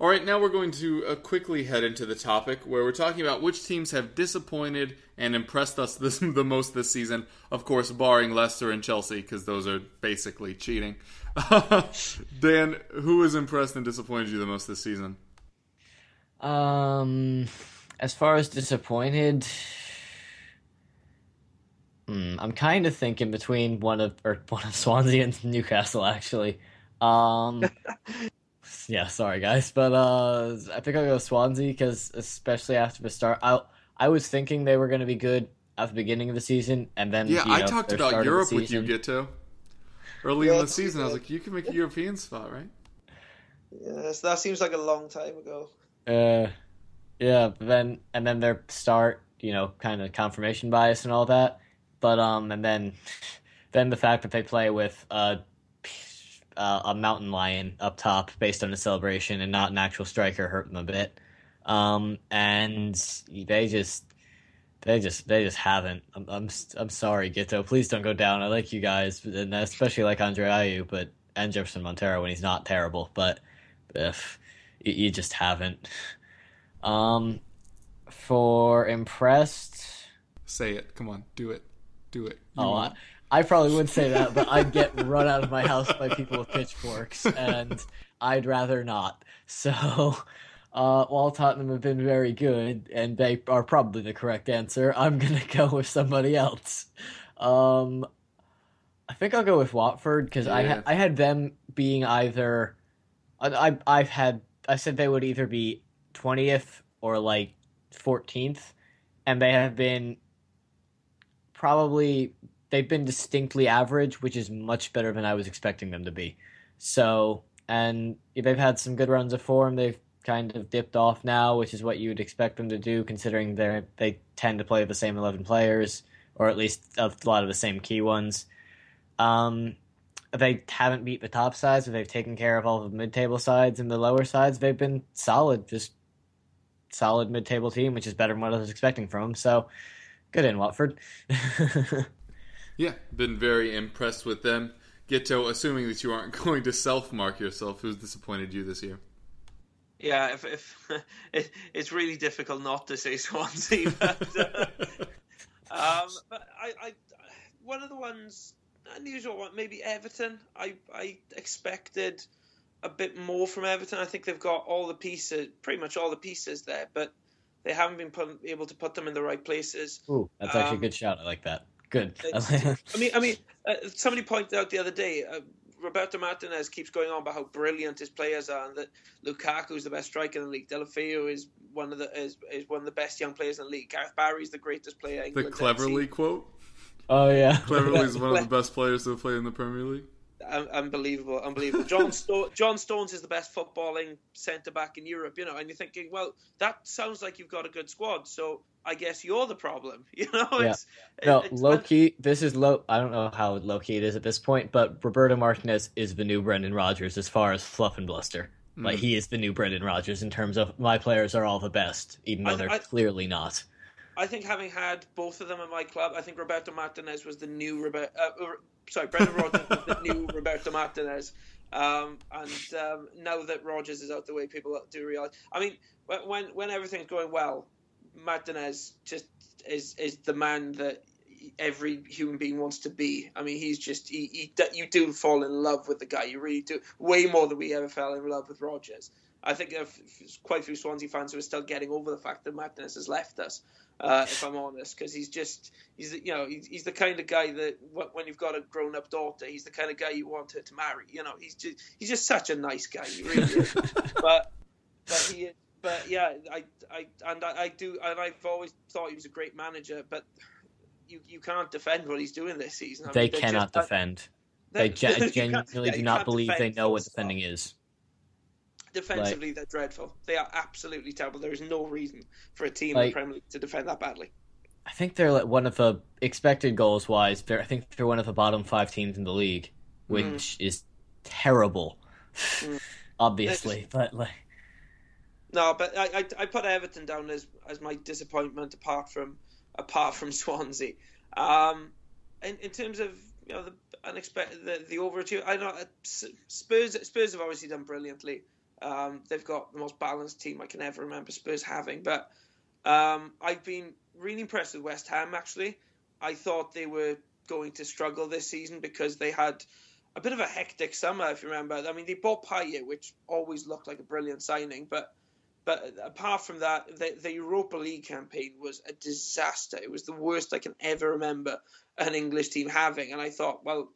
All right, now we're going to uh, quickly head into the topic where we're talking about which teams have disappointed and impressed us this, the most this season. Of course, barring Leicester and Chelsea, because those are basically cheating. Dan, who has impressed and disappointed you the most this season? Um, as far as disappointed, hmm, I'm kind of thinking between one of or one of Swansea and Newcastle actually. Um, yeah, sorry guys, but uh, I think I'll go Swansea because especially after the start, I I was thinking they were going to be good at the beginning of the season, and then Yeah, you I know, talked about start of the Europe with you, season- Guto. Early Yeah, in the season, I was like, you can make a European spot, right? Yes, that seems like a long time ago. Uh, yeah, but then and then their start, you know, kind of confirmation bias and all that. But um, and then then the fact that they play with uh, uh, a mountain lion up top based on the celebration and not an actual striker hurt them a bit. Um, and they just they just they just haven't. I'm I'm I'm sorry, Guto. Please don't go down. I like you guys, and especially like Andre Ayew, but and Jefferson Montero when he's not terrible, but if you, just haven't. Um, for impressed, Say it. Come on, do it. Do it. You oh, I. I probably would say that, but I'd get run out of my house by people with pitchforks, and I'd rather not. So, uh, while Tottenham have been very good, and they are probably the correct answer, I'm gonna go with somebody else. Um, I think I'll go with Watford because I ha- I had them being either I, I I've had I said they would either be twentieth or like fourteenth, and they have been probably they've been distinctly average, which is much better than I was expecting them to be. So, and they've had some good runs of form. They've kind of dipped off now, which is what you would expect them to do, considering they they tend to play the same eleven players, or at least a lot of the same key ones. Um, they haven't beat the top sides, but they've taken care of all the mid-table sides and the lower sides. They've been solid, just solid mid-table team, which is better than what I was expecting from them. So, good in Watford. Yeah, been very impressed with them. Guto, assuming that you aren't going to self mark yourself, who's disappointed you this year? Yeah, if, if it, it's really difficult not to say Swansea, but, uh, um, but I, I, one of the ones unusual one, maybe Everton. I, I expected a bit more from Everton. I think they've got all the pieces, pretty much all the pieces there, but they haven't been put, able to put them in the right places. Ooh, that's actually Um, a good shout. I like that. Good. I mean, I mean, uh, somebody pointed out the other day. Uh, Roberto Martinez keeps going on about how brilliant his players are, and that Lukaku is the best striker in the league. Deulofeu is one of the is, is one of the best young players in the league. Gareth Barry is the greatest player. The Cleverley quote. oh yeah. Cleverley is one of the best players to play in the Premier League. Seen. Unbelievable, unbelievable. John Sto- John Stones is the best footballing centre back in Europe. You know, and you're thinking, well, that sounds like you've got a good squad. So I guess you're the problem. You know, Yeah. it's, No, it's- low key. This is low. I don't know how low key it is at this point, but Roberto Martinez is the new Brendan Rodgers as far as fluff and bluster. Like he is the new Brendan Rodgers in terms of my players are all the best, even though I- they're I- clearly not. I think having had both of them in my club, I think Roberto Martinez was the new Roberto. Uh, sorry, Brendan Rodgers was the new Roberto Martinez. Um, and um, now that Rodgers is out the way, people do realize. I mean, when when, everything's going well, Martinez just is is the man that every human being wants to be. I mean, he's just he, he you do fall in love with the guy. You really do, way more than we ever fell in love with Rodgers. I think quite a few Swansea fans who are still getting over the fact that Martinez has left us. Uh, if I'm honest, because he's just he's you know he's, he's the kind of guy that when you've got a grown up daughter, he's the kind of guy you want her to marry. You know, he's just he's just such a nice guy. Really but but he but yeah, I I and I, I do and I've always thought he was a great manager, but you you can't defend what he's doing this season. I They mean, cannot just- defend. They They- can't- genuinely yeah, do not believe they know what defending is. Defensively, they're dreadful. They are absolutely terrible. There is no reason for a team in the Premier League to defend that badly. I think they're like one of the expected goals wise. I think they're one of the bottom five teams in the league, which is terrible. Obviously, but like No, but I, I, I put Everton down as as my disappointment apart from apart from Swansea. Um, in, in terms of you know the unexpected the the overachievement, I know uh, Spurs Spurs have obviously done brilliantly. Um, they've got the most balanced team I can ever remember Spurs having, but um, I've been really impressed with West Ham. Actually, I thought they were going to struggle this season because they had a bit of a hectic summer. If you remember, I mean, they bought Payet, which always looked like a brilliant signing, but but apart from that, the, the Europa League campaign was a disaster. It was the worst I can ever remember an English team having. And I thought, well,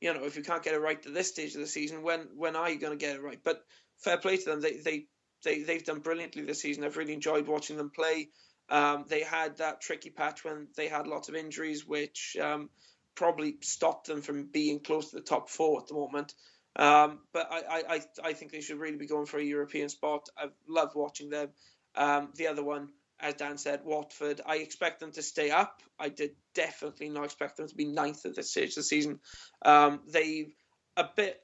you know, if you can't get it right to this stage of the season, when when are you going to get it right? But fair play to them. They they they they've done brilliantly this season. I've really enjoyed watching them play. Um, they had that tricky patch when they had lots of injuries, which um, probably stopped them from being close to the top four at the moment. Um, but I, I, I, I think they should really be going for a European spot. I've loved watching them. Um, the other one, as Dan said, Watford. I expect them to stay up. I did definitely not expect them to be ninth at this stage of the season. Um, they a bit.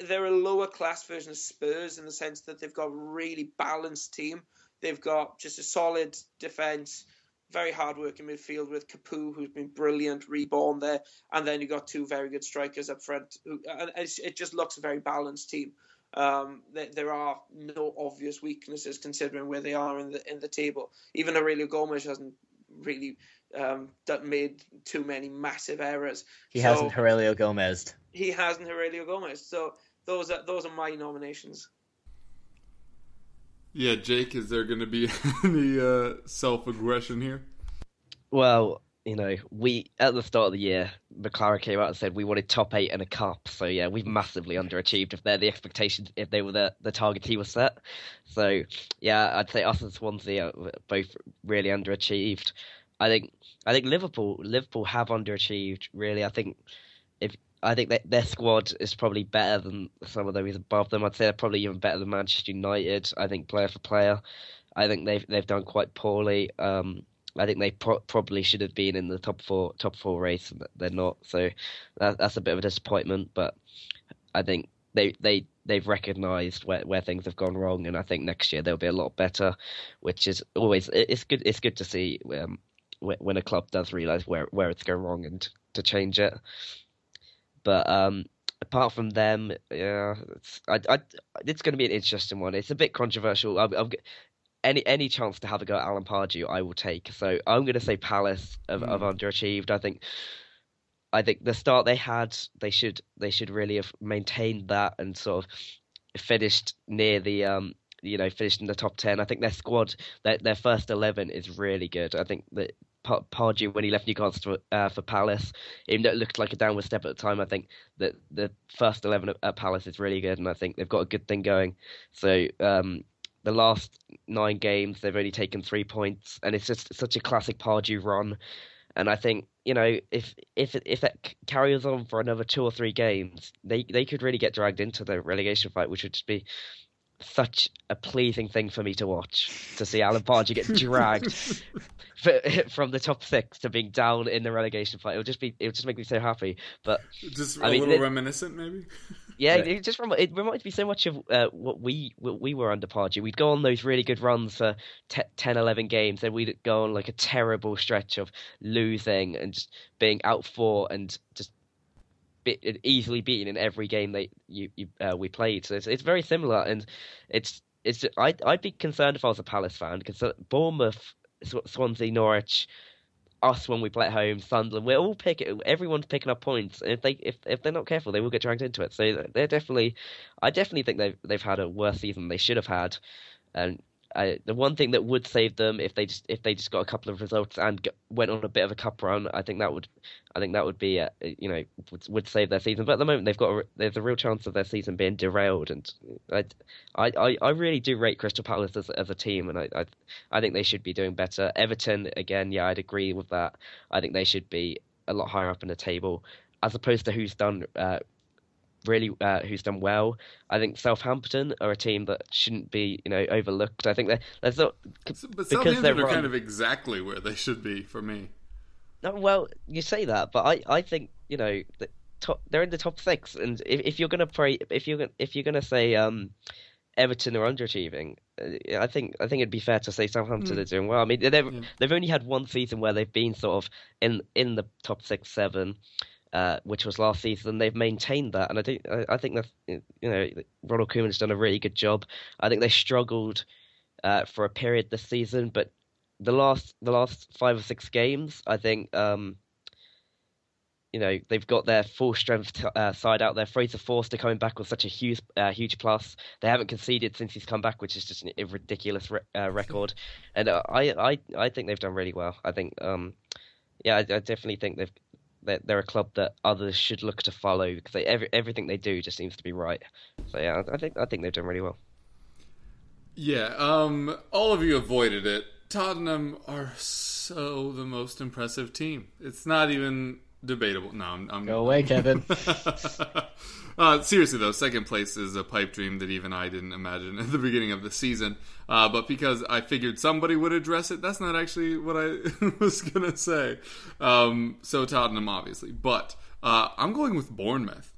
They're a lower class version of Spurs in the sense that they've got a really balanced team. They've got just a solid defense, very hard working midfield with Capoue, who's been brilliant, reborn there, and then you've got two very good strikers up front. Who, and it just looks a very balanced team. Um, there, there are no obvious weaknesses considering where they are in the in the table. Even Heurelho Gomes hasn't really um, done, made too many massive errors. he So- hasn't Heurelho Gomes. He hasn't Heurelho Gomes. So those are those are my nominations. Yeah, Jake, is there going to be any uh, self aggression here? Well, you know, we at the start of the year, McClaren came out and said we wanted top eight and a cup. So yeah, we've massively underachieved if they're the expectations, if they were the the target he was set. So yeah, I'd say us and Swansea are both really underachieved. I think I think Liverpool Liverpool have underachieved. Really, I think if I think that their squad is probably better than some of those above them. I'd say they're probably even better than Manchester United. I think player for player, I think they've they've done quite poorly. Um, I think they pro- probably should have been in the top four top four race, and they're not. So that, that's a bit of a disappointment. But I think they they they've recognised where where things have gone wrong, and I think next year they'll be a lot better, which is always it's good. It's good to see um, when a club does realise where where it's going wrong and to change it. But um, apart from them, yeah, it's I, I, it's going to be an interesting one. It's a bit controversial. I'm, I'm, any any chance to have a go at Alan Pardew, I will take. So I'm going to say Palace have, have underachieved. I think. I think the start they had, they should they should really have maintained that and sort of finished near the um you know finished in the top ten. I think their squad, their their first eleven is really good. I think that Pardew when he left Newcastle for, uh, for Palace, even though it looked like a downward step at the time, I think that the first eleven at, Palace is really good, and I think they've got a good thing going. So um, the last nine games, they've only taken three points, and it's just such a classic Pardew run. And I think you know if if if that carries on for another two or three games, they they could really get dragged into the relegation fight, which would just be such a pleasing thing for me to watch to see Alan Pardew get dragged f- from the top six to being down in the relegation fight. It would just be it would just make me so happy. But Just a I mean, little it- reminiscent, maybe? yeah, Yeah. it just remi- it reminds me so much of uh, what we what we were under Pardew. We'd go on those really good runs for te- 10, 11 games, then we'd go on like a terrible stretch of losing and just being out fought and just easily beaten in every game that you, you uh, we played. So it's it's very similar, and it's it's I'd I'd be concerned if I was a Palace fan because Bournemouth, Swansea, Norwich. Us when we play at home, Sunderland, we're all picking. Everyone's picking up points, and if they if if they're not careful, they will get dragged into it. So they're definitely, I definitely think they've they've had a worse season than they should have had, and The one thing that would save them if they just if they just got a couple of results and went on a bit of a cup run, I think that would, I think that would be uh, you know would, would save their season. But at the moment they've got a, there's a real chance of their season being derailed, and I, I, I, I really do rate Crystal Palace as, as a team, and I, I I think they should be doing better. Everton again, yeah, I'd agree with that. I think they should be a lot higher up in the table. as opposed to who's done uh, really uh, who's done well. I think Southampton are a team that shouldn't be you know overlooked. I think they're, there's not But because Southampton they're are kind of exactly where they should be for me. No, well, you say that, but I, I think you know the top, they're in the top six, and if, if you're gonna pray, if you're gonna if you're gonna say um, Everton are underachieving, uh, I think I think it'd be fair to say Southampton are doing well. I mean, they've they've only had one season where they've been sort of in in the top six, seven, uh, which was last season. They've maintained that, and I think I, think that's you know Ronald Koeman's done a really good job. I think they struggled uh, for a period this season, but the last the last five or six games, I think um, you know they've got their full strength t- uh, side out there. Fraser Forster coming back was such a huge uh, huge plus. They haven't conceded since he's come back, which is just a ridiculous re- uh, record. And uh, I I I think they've done really well. I think um, yeah, I, I definitely think they've. They're, they're a club that others should look to follow because they, every, everything they do just seems to be right. So yeah, I think I think they've done really well. Yeah, um, all of you avoided it. Tottenham are so the most impressive team. It's not even debatable. No, I'm, I'm Go away, Kevin. uh, seriously though, second place is a pipe dream that even I didn't imagine at the beginning of the season. Uh, but because I figured somebody would address it, that's not actually what I was gonna say. Um, so Tottenham, obviously, but uh, I'm going with Bournemouth,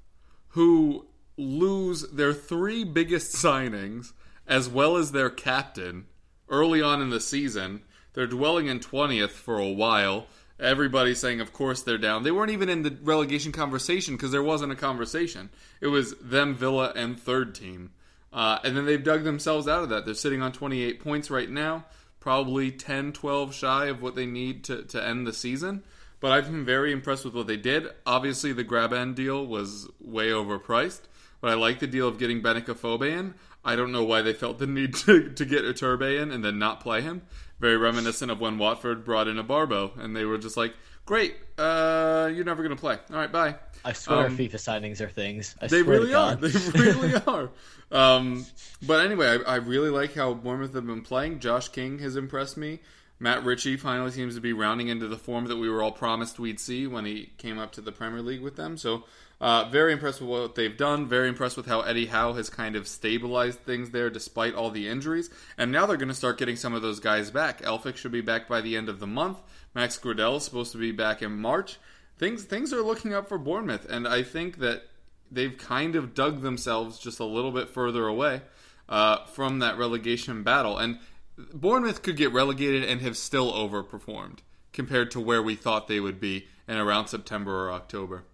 who lose their three biggest signings as well as their captain early on in the season. They're dwelling in 20th for a while. Everybody's saying, of course, they're down. They weren't even in the relegation conversation because there wasn't a conversation. It was them, Villa, and third team. Uh, and then they've dug themselves out of that. They're sitting on 28 points right now, probably 10, 12 shy of what they need to, to end the season. But I've been very impressed with what they did. Obviously, the Grabban deal was way overpriced, but I like the deal of getting Benik Afobe in. I don't know why they felt the need to, to get Iturbe in and then not play him. Very reminiscent of when Watford brought in a Barbo, and they were just like, "Great, uh, you're never going to play. All right, bye." I swear Um, FIFA signings are things. I They really are. They really are. Um, but anyway, I, I really like how Bournemouth have been playing. Josh King has impressed me. Matt Ritchie finally seems to be rounding into the form that we were all promised we'd see when he came up to the Premier League with them. So, uh, very impressed with what they've done. Very impressed with how Eddie Howe has kind of stabilized things there despite all the injuries. And now they're going to start getting some of those guys back. Elphick should be back by the end of the month. Max Gradel is supposed to be back in March. Things things are looking up for Bournemouth, and I think that they've kind of dug themselves just a little bit further away uh, from that relegation battle. And Bournemouth could get relegated and have still overperformed compared to where we thought they would be in around September or October.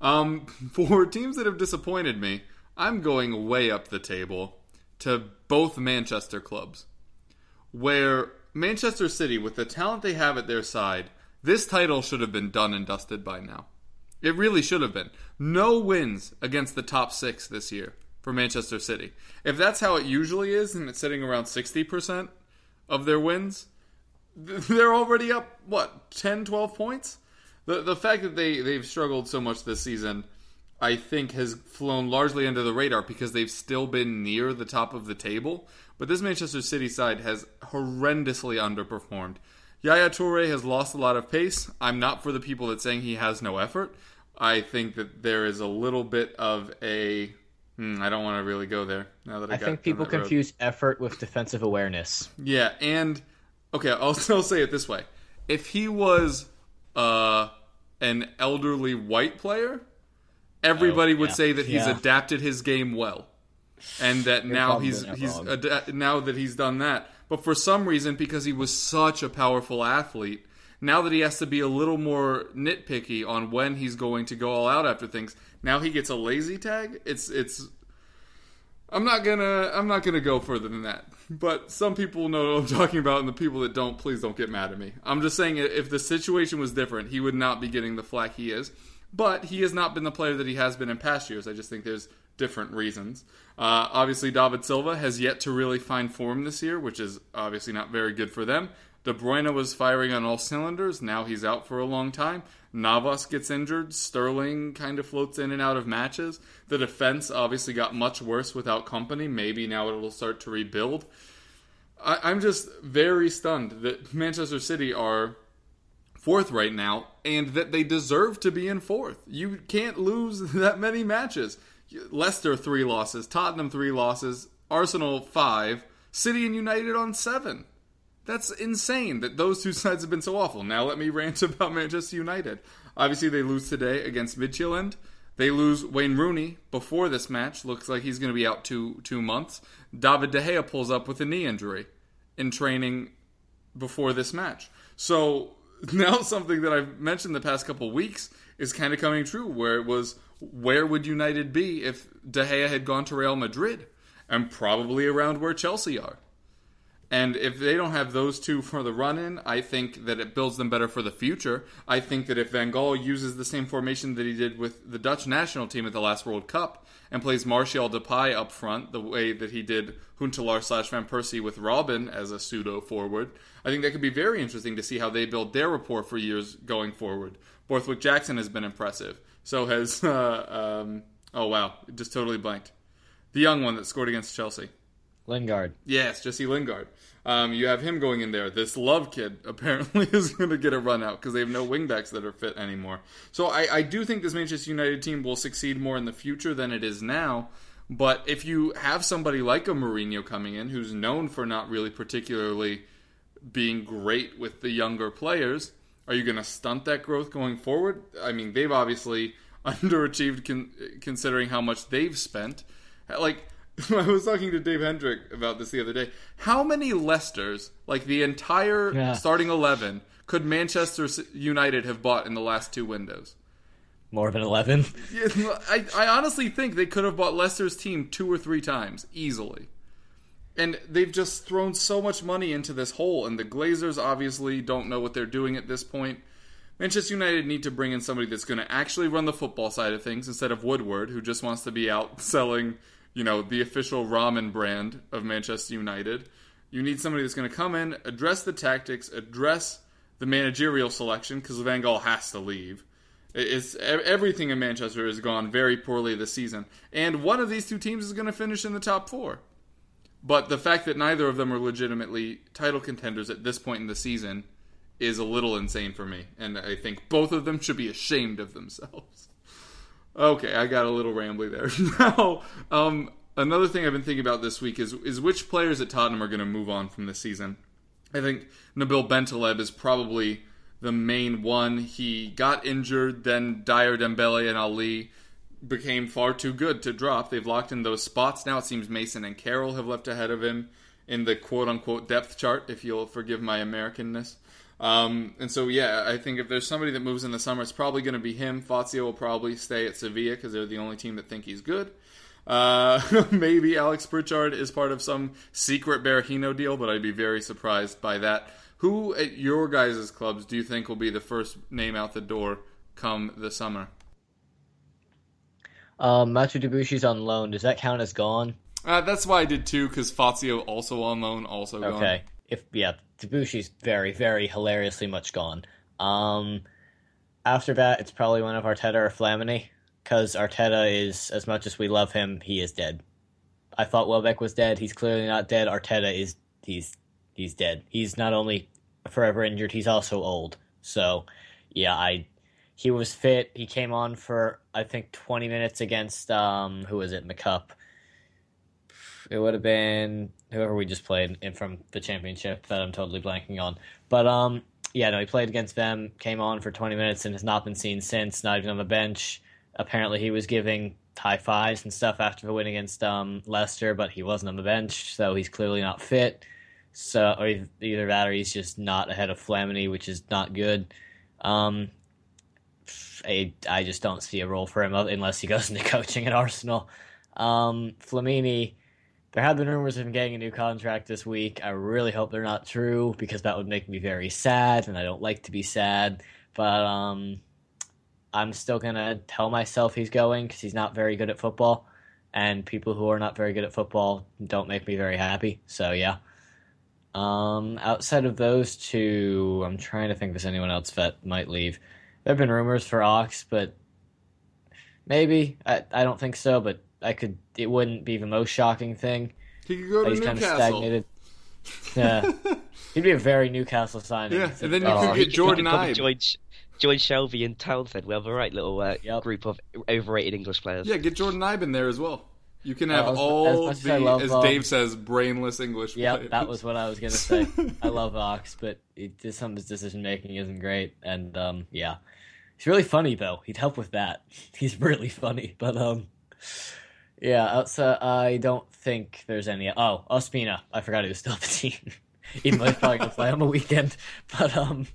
Um, for teams that have disappointed me, I'm going way up the table to both Manchester clubs, where Manchester City, with the talent they have at their side, this title should have been done and dusted by now. It really should have been. No wins against the top six this year for Manchester City. If that's how it usually is, and it's sitting around 60% of their wins, they're already up, what, 10, 12 points? The, the fact that they, they've struggled so much this season, I think, has flown largely under the radar because they've still been near the top of the table. But this Manchester City side has horrendously underperformed. Yaya Toure has lost a lot of pace. I'm not for the people that saying he has no effort. I think that there is a little bit of a. Hmm, I don't want to really go there now that I, I think people that road. confuse effort with defensive awareness. Yeah, and okay, I'll still say it this way: if he was uh, an elderly white player, everybody Oh, would yeah. say that he's Yeah. adapted his game well, and that now he's he's ada- now that he's done that. But for some reason, because he was such a powerful athlete, now that he has to be a little more nitpicky on when he's going to go all out after things, now he gets a lazy tag. It's it's I'm not gonna I'm not gonna go further than that. But some people know what I'm talking about, and the people that don't, please don't get mad at me. I'm just saying if the situation was different, he would not be getting the flack he is. But he has not been the player that he has been in past years. I just think there's different reasons. Uh, obviously, David Silva has yet to really find form this year, which is obviously not very good for them. De Bruyne was firing on all cylinders. Now he's out for a long time. Navas gets injured. Sterling kind of floats in and out of matches. The defense obviously got much worse without Kompany. Maybe now it'll start to rebuild. I, I'm just very stunned that Manchester City are fourth right now, and that they deserve to be in fourth. You can't lose that many matches. Leicester three losses, Tottenham three losses, Arsenal five, City and United on seven. That's insane that those two sides have been so awful. Now let me rant about Manchester United. Obviously, they lose today against Midtjylland. They lose Wayne Rooney before this match. Looks like he's going to be out two two months. David De Gea pulls up with a knee injury in training before this match. So now something that I've mentioned the past couple weeks is kind of coming true. Where it was, where would United be if De Gea had gone to Real Madrid, and probably around where Chelsea are. And if they don't have those two for the run in, I think that it builds them better for the future. I think that if Van Gaal uses the same formation that he did with the Dutch national team at the last World Cup and plays Martial Depay up front the way that he did Huntelaar slash Van Persie with Robin as a pseudo forward, I think that could be very interesting to see how they build their rapport for years going forward. Borthwick Jackson has been impressive. So has, uh, um, oh wow, just totally blanked. The young one that scored against Chelsea. Lingard. Yes, Jesse Lingard. Um, you have him going in there. This Love kid apparently is going to get a run out because they have no wingbacks that are fit anymore. So I, I do think this Manchester United team will succeed more in the future than it is now. But if you have somebody like a Mourinho coming in who's known for not really particularly being great with the younger players, are you going to stunt that growth going forward? I mean, they've obviously underachieved con- considering how much they've spent. Like, I was talking to Dave Hendrick about this the other day. How many Leicesters, like the entire Yeah. starting 11, could Manchester United have bought in the last two windows? More than 11. Yeah, I, I honestly think they could have bought Leicester's team two or three times easily. And they've just thrown so much money into this hole, and the Glazers obviously don't know what they're doing at this point. Manchester United need to bring in somebody that's going to actually run the football side of things instead of Woodward, who just wants to be out selling, you know, the official ramen brand of Manchester United. You need somebody that's going to come in, address the tactics, address the managerial selection because Van Gaal has to leave. It's everything in Manchester has gone very poorly this season, and one of these two teams is going to finish in the top four. But the fact that neither of them are legitimately title contenders at this point in the season is a little insane for me, and I think both of them should be ashamed of themselves. Okay, I got a little rambly there. now, um, another thing I've been thinking about this week is is which players at Tottenham are going to move on from this season. I think Nabil Bentaleb is probably the main one. He got injured, then Dier Dembele and Ali became far too good to drop. They've locked in those spots now. It seems Mason and Carroll have left ahead of him in the quote unquote depth chart, if you'll forgive my Americanness. Um, and so, yeah, I think if there's somebody that moves in the summer, it's probably going to be him. Fazio will probably stay at Sevilla because they're the only team that think he's good. Uh, maybe Alex Pritchard is part of some secret Berahino deal, but I'd be very surprised by that. Who at your guys' clubs do you think will be the first name out the door come the summer? Um, Matthew Debuchy's on loan. Does that count as gone? Uh, that's why I did too, because Fazio also on loan, also gone. Okay. If yeah, Debuchy's very, very hilariously much gone. Um, after that, it's probably one of Arteta or Flamini, because Arteta is as much as we love him, he is dead. I thought Welbeck was dead. He's clearly not dead. Arteta is he's he's dead. He's not only forever injured, he's also old. So, yeah, I he was fit. He came on for I think 20 minutes against um who was it? McCup. It would have been whoever we just played in from the championship that I'm totally blanking on. But um yeah, no, he played against them, came on for 20 minutes and has not been seen since, not even on the bench. Apparently he was giving high fives and stuff after the win against um Leicester, but he wasn't on the bench, so he's clearly not fit. So either that or he's just not ahead of Flamini, which is not good. Um I, I just don't see a role for him unless he goes into coaching at Arsenal. Um, Flamini, there have been rumors of him getting a new contract this week. I really hope they're not true because that would make me very sad, and I don't like to be sad. But um, I'm still gonna tell myself he's going because he's not very good at football, and people who are not very good at football don't make me very happy. So yeah. Um, outside of those two, I'm trying to think if there's anyone else that might leave. There have been rumors for Ox, but maybe I, I don't think so. But I could. It wouldn't be the most shocking thing. He could go to He's kind of Newcastle. stagnated. Yeah, he'd be a very Newcastle signing. Yeah, and then you Oh, could get Jordan he Ibe. Join, join Shelvey and Townsend. We have a right little uh, Yep. group of overrated English players. Yeah, get Jordan Ibe in there as well. You can have as- as all much as the, love, as um, Dave says, brainless English Yep, players. that was what I was gonna say. I love Ox, but it, some of his decision making isn't great, and um, yeah, he's really funny though. He'd help with that. He's really funny, but um, yeah. outside- I don't think there's any. Oh, Ospina. I forgot he was still on the team, even though he's probably gonna play on the weekend. But um,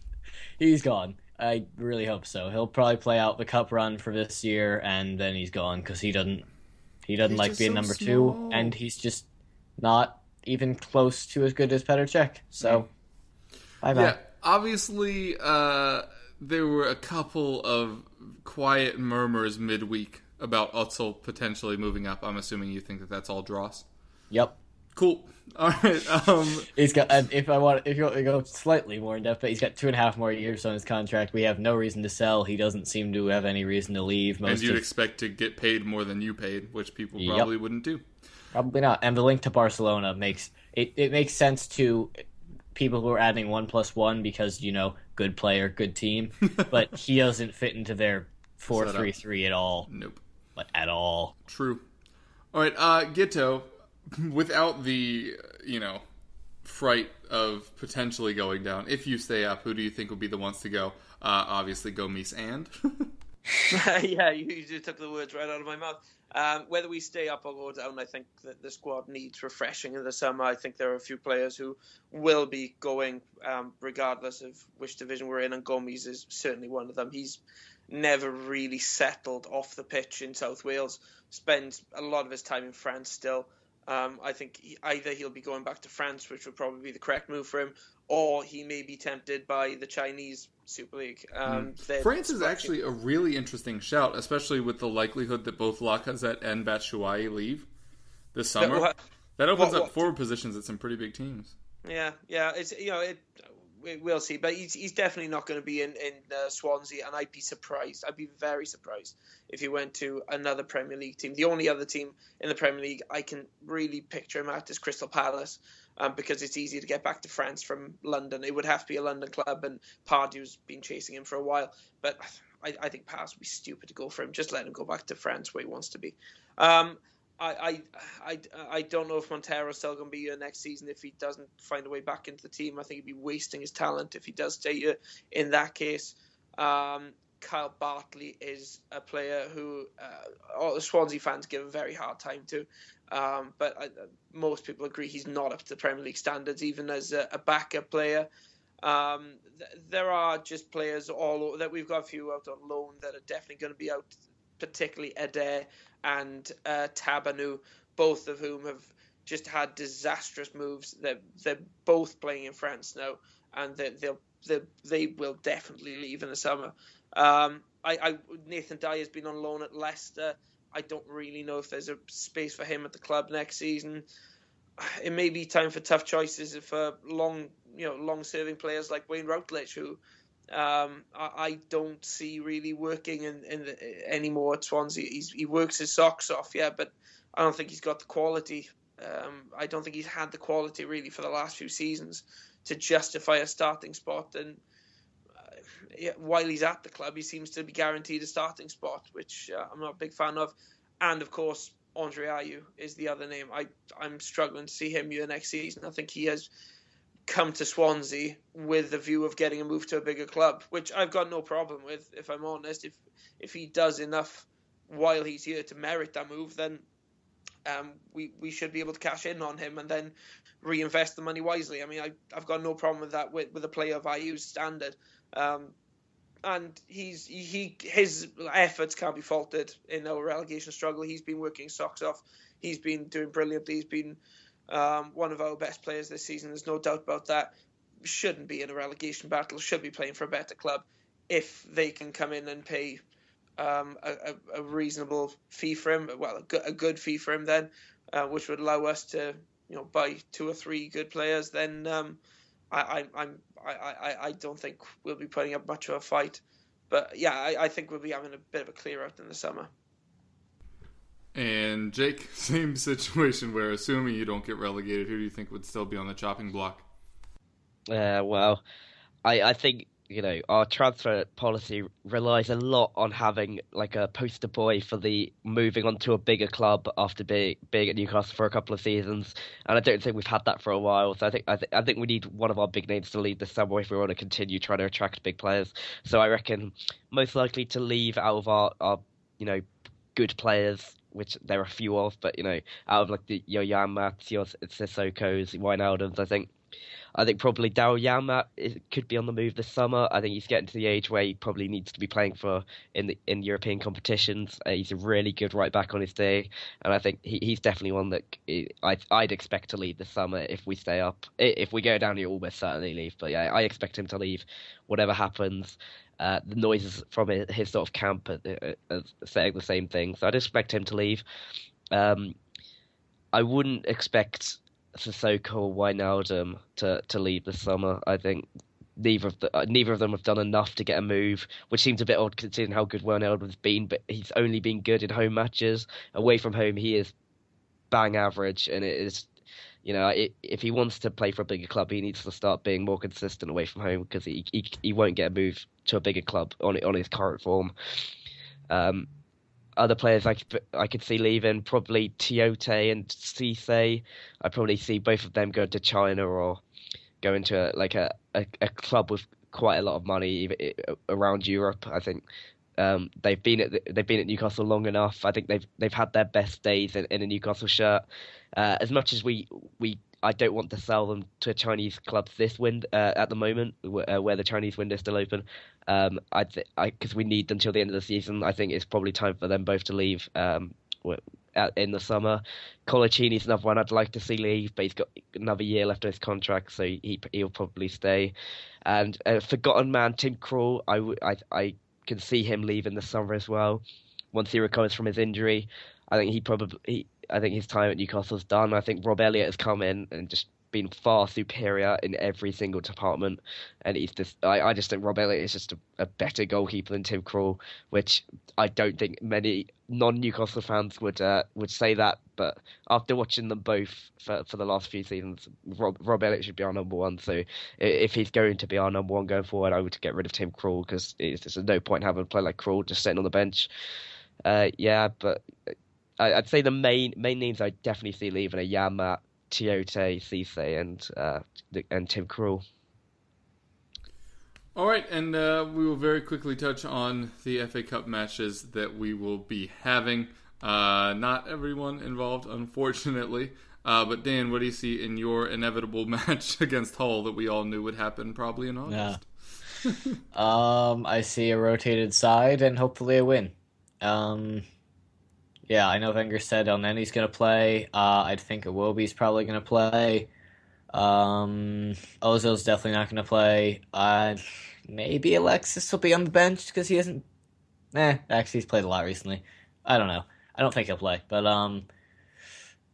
he's gone. I really hope so. He'll probably play out the cup run for this year, and then he's gone because he doesn't. He doesn't He's like being so number small. two, and he's just not even close to as good as Petr Cech. So, bye bye. Yeah, obviously, uh, there were a couple of quiet murmurs midweek about Özil potentially moving up. I'm assuming you think that that's all dross. Yep. Cool. All right. Um, He's got. If I want, if you want to go slightly more in depth, but he's got two and a half more years on his contract. We have no reason to sell. He doesn't seem to have any reason to leave. and you'd of, expect to get paid more than you paid, which people Yep. probably wouldn't do. probably not. And the link to Barcelona makes it. It makes sense to people who are adding one plus one because you know good player, good team, but he doesn't fit into their four three three at all, Nope. Like at all. True. All right, uh, Guto, without the you know fright of potentially going down, if you stay up, who do you think will be the ones to go? Uh, obviously, Gomis and yeah, you, you just took the words right out of my mouth. Um, whether we stay up or go down, I think that the squad needs refreshing in the summer. I think there are a few players who will be going, um, regardless of which division we're in, and Gomis is certainly one of them. He's never really settled off the pitch in South Wales. Spends a lot of his time in France still. Um, I think he, either he'll be going back to France, which would probably be the correct move for him, or he may be tempted by the Chinese Super League. Um, they're- France is actually a really interesting shout, especially with the likelihood that both Lacazette and Batshuayi leave this summer. what- that opens what- up what- forward positions at some pretty big teams. Yeah, yeah, it's you know it. We- We'll see, but he's, he's definitely not going to be in in uh, Swansea, and I'd be surprised. I'd be very surprised if he went to another Premier League team. The only other team in the Premier League I can really picture him at is Crystal Palace, um, because it's easy to get back to France from London. It would have to be a London club, and Pardew's been chasing him for a while. But I, I think Palace would be stupid to go for him. Just let him go back to France where he wants to be. Um, I, I, I, I don't know if Montero's still going to be here next season if he doesn't find a way back into the team. I think he'd be wasting his talent if he does stay here. In that case, um, Kyle Bartley is a player who uh, all the Swansea fans give a very hard time to. Um, but I, most people agree he's not up to Premier League standards, even as a, a backup player. Um, th- there are just players all over, that we've got a few out on loan that are definitely going to be out, particularly Eder and uh, Tabanou, both of whom have just had disastrous moves. They're, they're both playing in France now, and they, they'll they, they will definitely leave in the summer. Um, I, I Nathan Dyer has been on loan at Leicester. I don't really know if there's a space for him at the club next season. It may be time for tough choices for long, you know, long-serving players like Wayne Routledge, who um, I, I don't see really working in, in the, anymore at Swansea. He's, he works his socks off, yeah, but I don't think he's got the quality. Um, I don't think he's had the quality really for the last few seasons to justify a starting spot. And uh, yeah, while he's at the club, he seems to be guaranteed a starting spot, which uh, I'm not a big fan of. And of course, Andre Ayew is the other name. I I'm struggling to see him here next season. I think he has come to Swansea with the view of getting a move to a bigger club, which I've got no problem with. If I'm honest, if if he does enough while he's here to merit that move, then um, we we should be able to cash in on him and then reinvest the money wisely. I mean, I, I've got no problem with that with, with a player of Ayew's standard. Um, and he's he his efforts can't be faulted in our relegation struggle. He's been working socks off. He's been doing brilliantly. He's been um, one of our best players this season. There's no doubt about that. Shouldn't be in a relegation battle. Should be playing for a better club if they can come in and pay um, a, a, reasonable fee for him. Well, a good, a good fee for him then, uh, which would allow us to you know buy two or three good players. Then um, I, I, I'm I, I, I don't think we'll be putting up much of a fight. But yeah, I, I think we'll be having a bit of a clear out in the summer. And Jake, same situation where assuming you don't get relegated, who do you think would still be on the chopping block? Uh, well, I, I think you know our transfer policy relies a lot on having like a poster boy for the moving on to a bigger club after being being at Newcastle for a couple of seasons, and I don't think we've had that for a while. So I think I, th- I think we need one of our big names to lead the summer if we want to continue trying to attract big players. So I reckon most likely to leave out of our, our you know good players which there are a few of, but you know, out of like the your Janmaats, your Sissoko's, Wijnaldum's, I think I think probably Daryl Janmaat could be on the move this summer. I think he's getting to the age where he probably needs to be playing for in the in European competitions. Uh, he's a really good right back on his day, and I think he, he's definitely one that I I'd expect to leave this summer if we stay up. If we go down, he'll almost certainly leave. But yeah, I expect him to leave, whatever happens. Uh, the noises from his, his sort of camp are, are saying the same thing, so I'd expect him to leave. Um, I wouldn't expect Sissoko or Wijnaldum to to leave this summer. I think neither of the, uh, neither of them have done enough to get a move, which seems a bit odd considering how good Wijnaldum's been. But he's only been good in home matches. Away from home, he is bang average, and it is. You know, if he wants to play for a bigger club, he needs to start being more consistent away from home because he, he he won't get a move to a bigger club on on his current form. Um, other players I could, I could see leaving, probably Tiote and Cisse. I probably see both of them go to China or go into a, like a, a, a, club with quite a lot of money around Europe. I think um, they've been at they've been at Newcastle long enough. I think they've they've had their best days in, in a Newcastle shirt. Uh, as much as we we I don't want to sell them to Chinese clubs this wind uh, at the moment, uh, where the Chinese window is still open. Um, I because we need them till the end of the season. I think it's probably time for them both to leave. Um, in the summer, Coloccini's another one I'd like to see leave, but he's got another year left of his contract, so he he'll probably stay. And uh, forgotten man Tim Krul, I, I I can see him leaving the summer as well. Once he recovers from his injury, I think he probably he, I think his time at Newcastle's done. I think Rob Elliott has come in and just been far superior in every single department, and he's just I, I just think Rob Elliott is just a, a better goalkeeper than Tim Krul, which I don't think many non-Newcastle fans would uh, would say that. But after watching them both for, for the last few seasons, Rob, Rob Elliott should be our number one. So if he's going to be our number one going forward, I would get rid of Tim Krul because it's just no point having a player like Krul just sitting on the bench. Uh, yeah, but I'd say the main main names I definitely see leaving are Janmaat, Tiote, Cisse, and uh, and Tim Krul. All right, and uh, we will very quickly touch on the FA Cup matches that we will be having. Uh, not everyone involved, unfortunately. Uh, but Dan, what do you see in your inevitable match against Hull that we all knew would happen probably in August? Yeah. um, I see a rotated side and hopefully a win. Um, yeah, I know Wenger said El Elneny's going to play. Uh, I think Iwobi's probably going to play. Um, Özil's definitely not going to play. Uh, maybe Alexis will be on the bench because he hasn't. Eh, actually, he's played a lot recently. I don't know. I don't think he'll play, but um,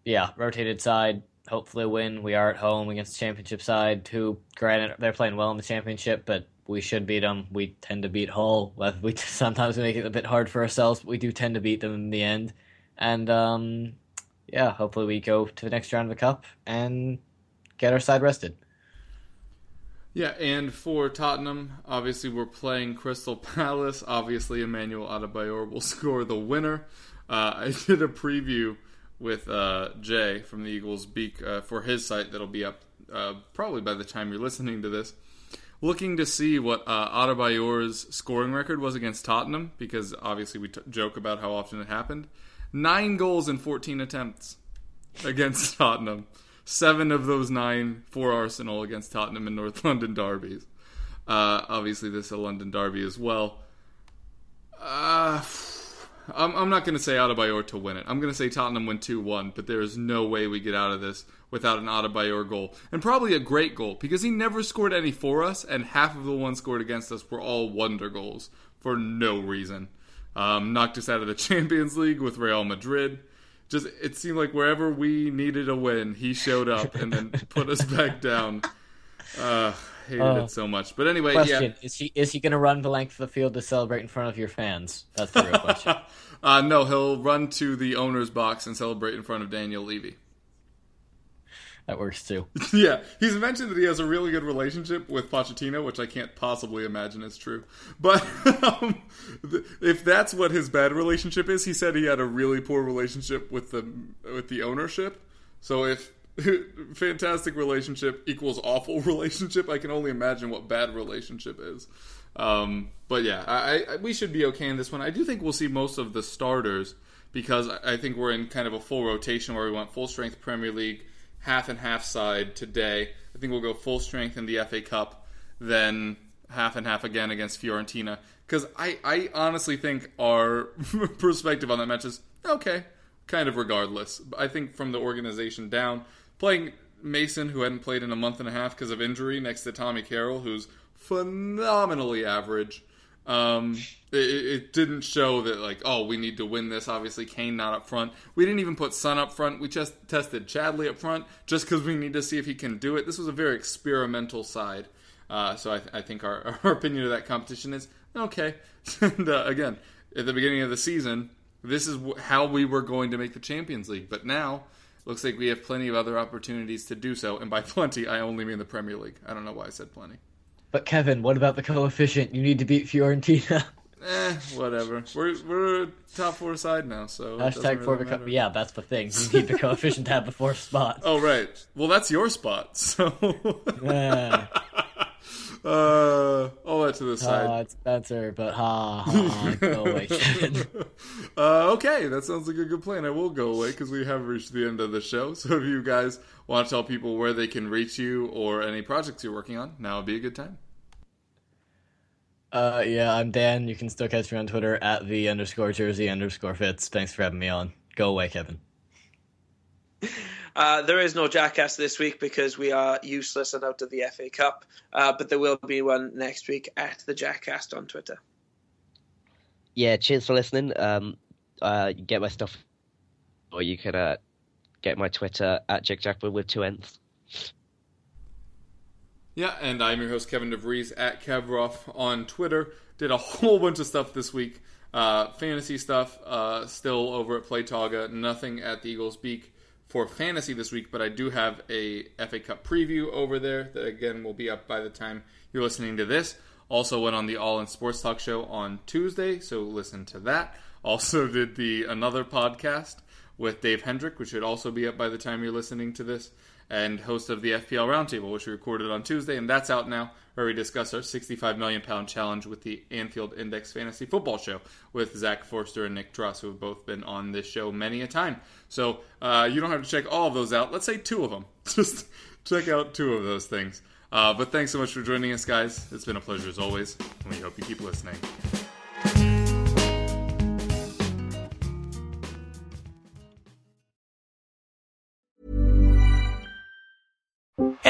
yeah, rotated side. Hopefully, win. We are at home against the championship side. Who, granted, they're playing well in the championship, but we should beat them. We tend to beat Hull. We sometimes make it a bit hard for ourselves, but we do tend to beat them in the end. And um, yeah, hopefully we go to the next round of the cup and get our side rested. Yeah, and for Tottenham, obviously we're playing Crystal Palace. Obviously, Emmanuel Adebayor will score the winner. Uh, I did a preview with uh, Jay from the Eagles Beak uh, for his site that'll be up uh, probably by the time you're listening to this. Looking to see what uh, Adebayor's scoring record was against Tottenham because obviously we t- joke about how often it happened. Nine goals in 14 attempts against Tottenham. Seven of those nine for Arsenal against Tottenham and North London derbies. Uh, obviously, this is a London derby as well. Uh, I'm, I'm not going to say Adebayor to win it. I'm going to say Tottenham win 2 1, but there is no way we get out of this without an Adebayor goal. And probably a great goal because he never scored any for us, and half of the ones scored against us were all wonder goals for no reason. Um, knocked us out of the Champions League with Real Madrid. Just it seemed like wherever we needed a win, he showed up and then put us back down. Uh, hated Uh, it so much. But anyway, Question: yeah. Is he is he going to run the length of the field to celebrate in front of your fans? That's the real question. Uh, no, he'll run to the owner's box and celebrate in front of Daniel Levy. That works too. yeah, he's mentioned that he has a really good relationship with Pochettino, which I can't possibly imagine is true. But um, if that's what his bad relationship is, he said he had a really poor relationship with the with the ownership. So if fantastic relationship equals awful relationship, I can only imagine what bad relationship is. Um, but yeah, I, I, we should be okay in this one. I do think we'll see most of the starters because I think we're in kind of a full rotation where we went full strength Premier League, half and half side today. I think we'll go full strength in the FA Cup, then half and half again against Fiorentina. Because I, I honestly think our perspective on that match is okay, kind of regardless. I think from the organization down, playing Mason, who hadn't played in a month and a half because of injury, next to Tommy Carroll, who's phenomenally average. Um, it, it didn't show that like, oh, we need to win this. Obviously, Kane not up front. We didn't even put Son up front. We just tested Chadli up front just because we need to see if he can do it. This was a very experimental side. Uh, so I, I think our, our opinion of that competition is okay. and uh, again, at the beginning of the season, this is wh- how we were going to make the Champions League. But now, looks like we have plenty of other opportunities to do so. And by plenty, I only mean the Premier League. I don't know why I said plenty. But Kevin, what about the coefficient? You need to beat Fiorentina. Eh, whatever. We're we're a top four side now, so Hashtag for really the co- yeah, that's the thing. You need the coefficient to have the fourth spot. Oh right. Well, that's your spot. So, Yeah. uh, all that to the side. Oh, it's Spencer, but ha ha. Go away, Kevin. Uh, okay, that sounds like a good plan. I will go away because we have reached the end of the show. So if you guys want to tell people where they can reach you or any projects you're working on, now would be a good time. Uh, yeah, I'm Dan. You can still catch me on Twitter at the underscore jersey underscore Fitz. Thanks for having me on. Go away, Kevin. Uh, there is no Jackass this week because we are useless and out of the FA Cup, uh, but there will be one next week at the Jackass on Twitter. Yeah, cheers for listening. Um, uh, get my stuff, or you can uh, get my Twitter at Jake Jackmann with two N's. Yeah, and I'm your host, Kevin DeVries at Kevroff on Twitter. Did a whole bunch of stuff this week. Uh, fantasy stuff uh, still over at Playtoga. Nothing at the Eagles Beak for fantasy this week, but I do have a FA Cup preview over there that again will be up by the time you're listening to this. Also went on the All in Sports Talk show on Tuesday, so listen to that. Also did the another podcast with Dave Hendrick, which should also be up by the time you're listening to this, and host of the FPL Roundtable, which we recorded on Tuesday, and that's out now, where we discuss our 65 million pound challenge with the Anfield Index Fantasy Football Show with Zach Forster and Nick Truss, who have both been on this show many a time. So uh, you don't have to check all of those out. Let's say two of them. Just check out two of those things. Uh, but thanks so much for joining us, guys. It's been a pleasure as always, and we hope you keep listening.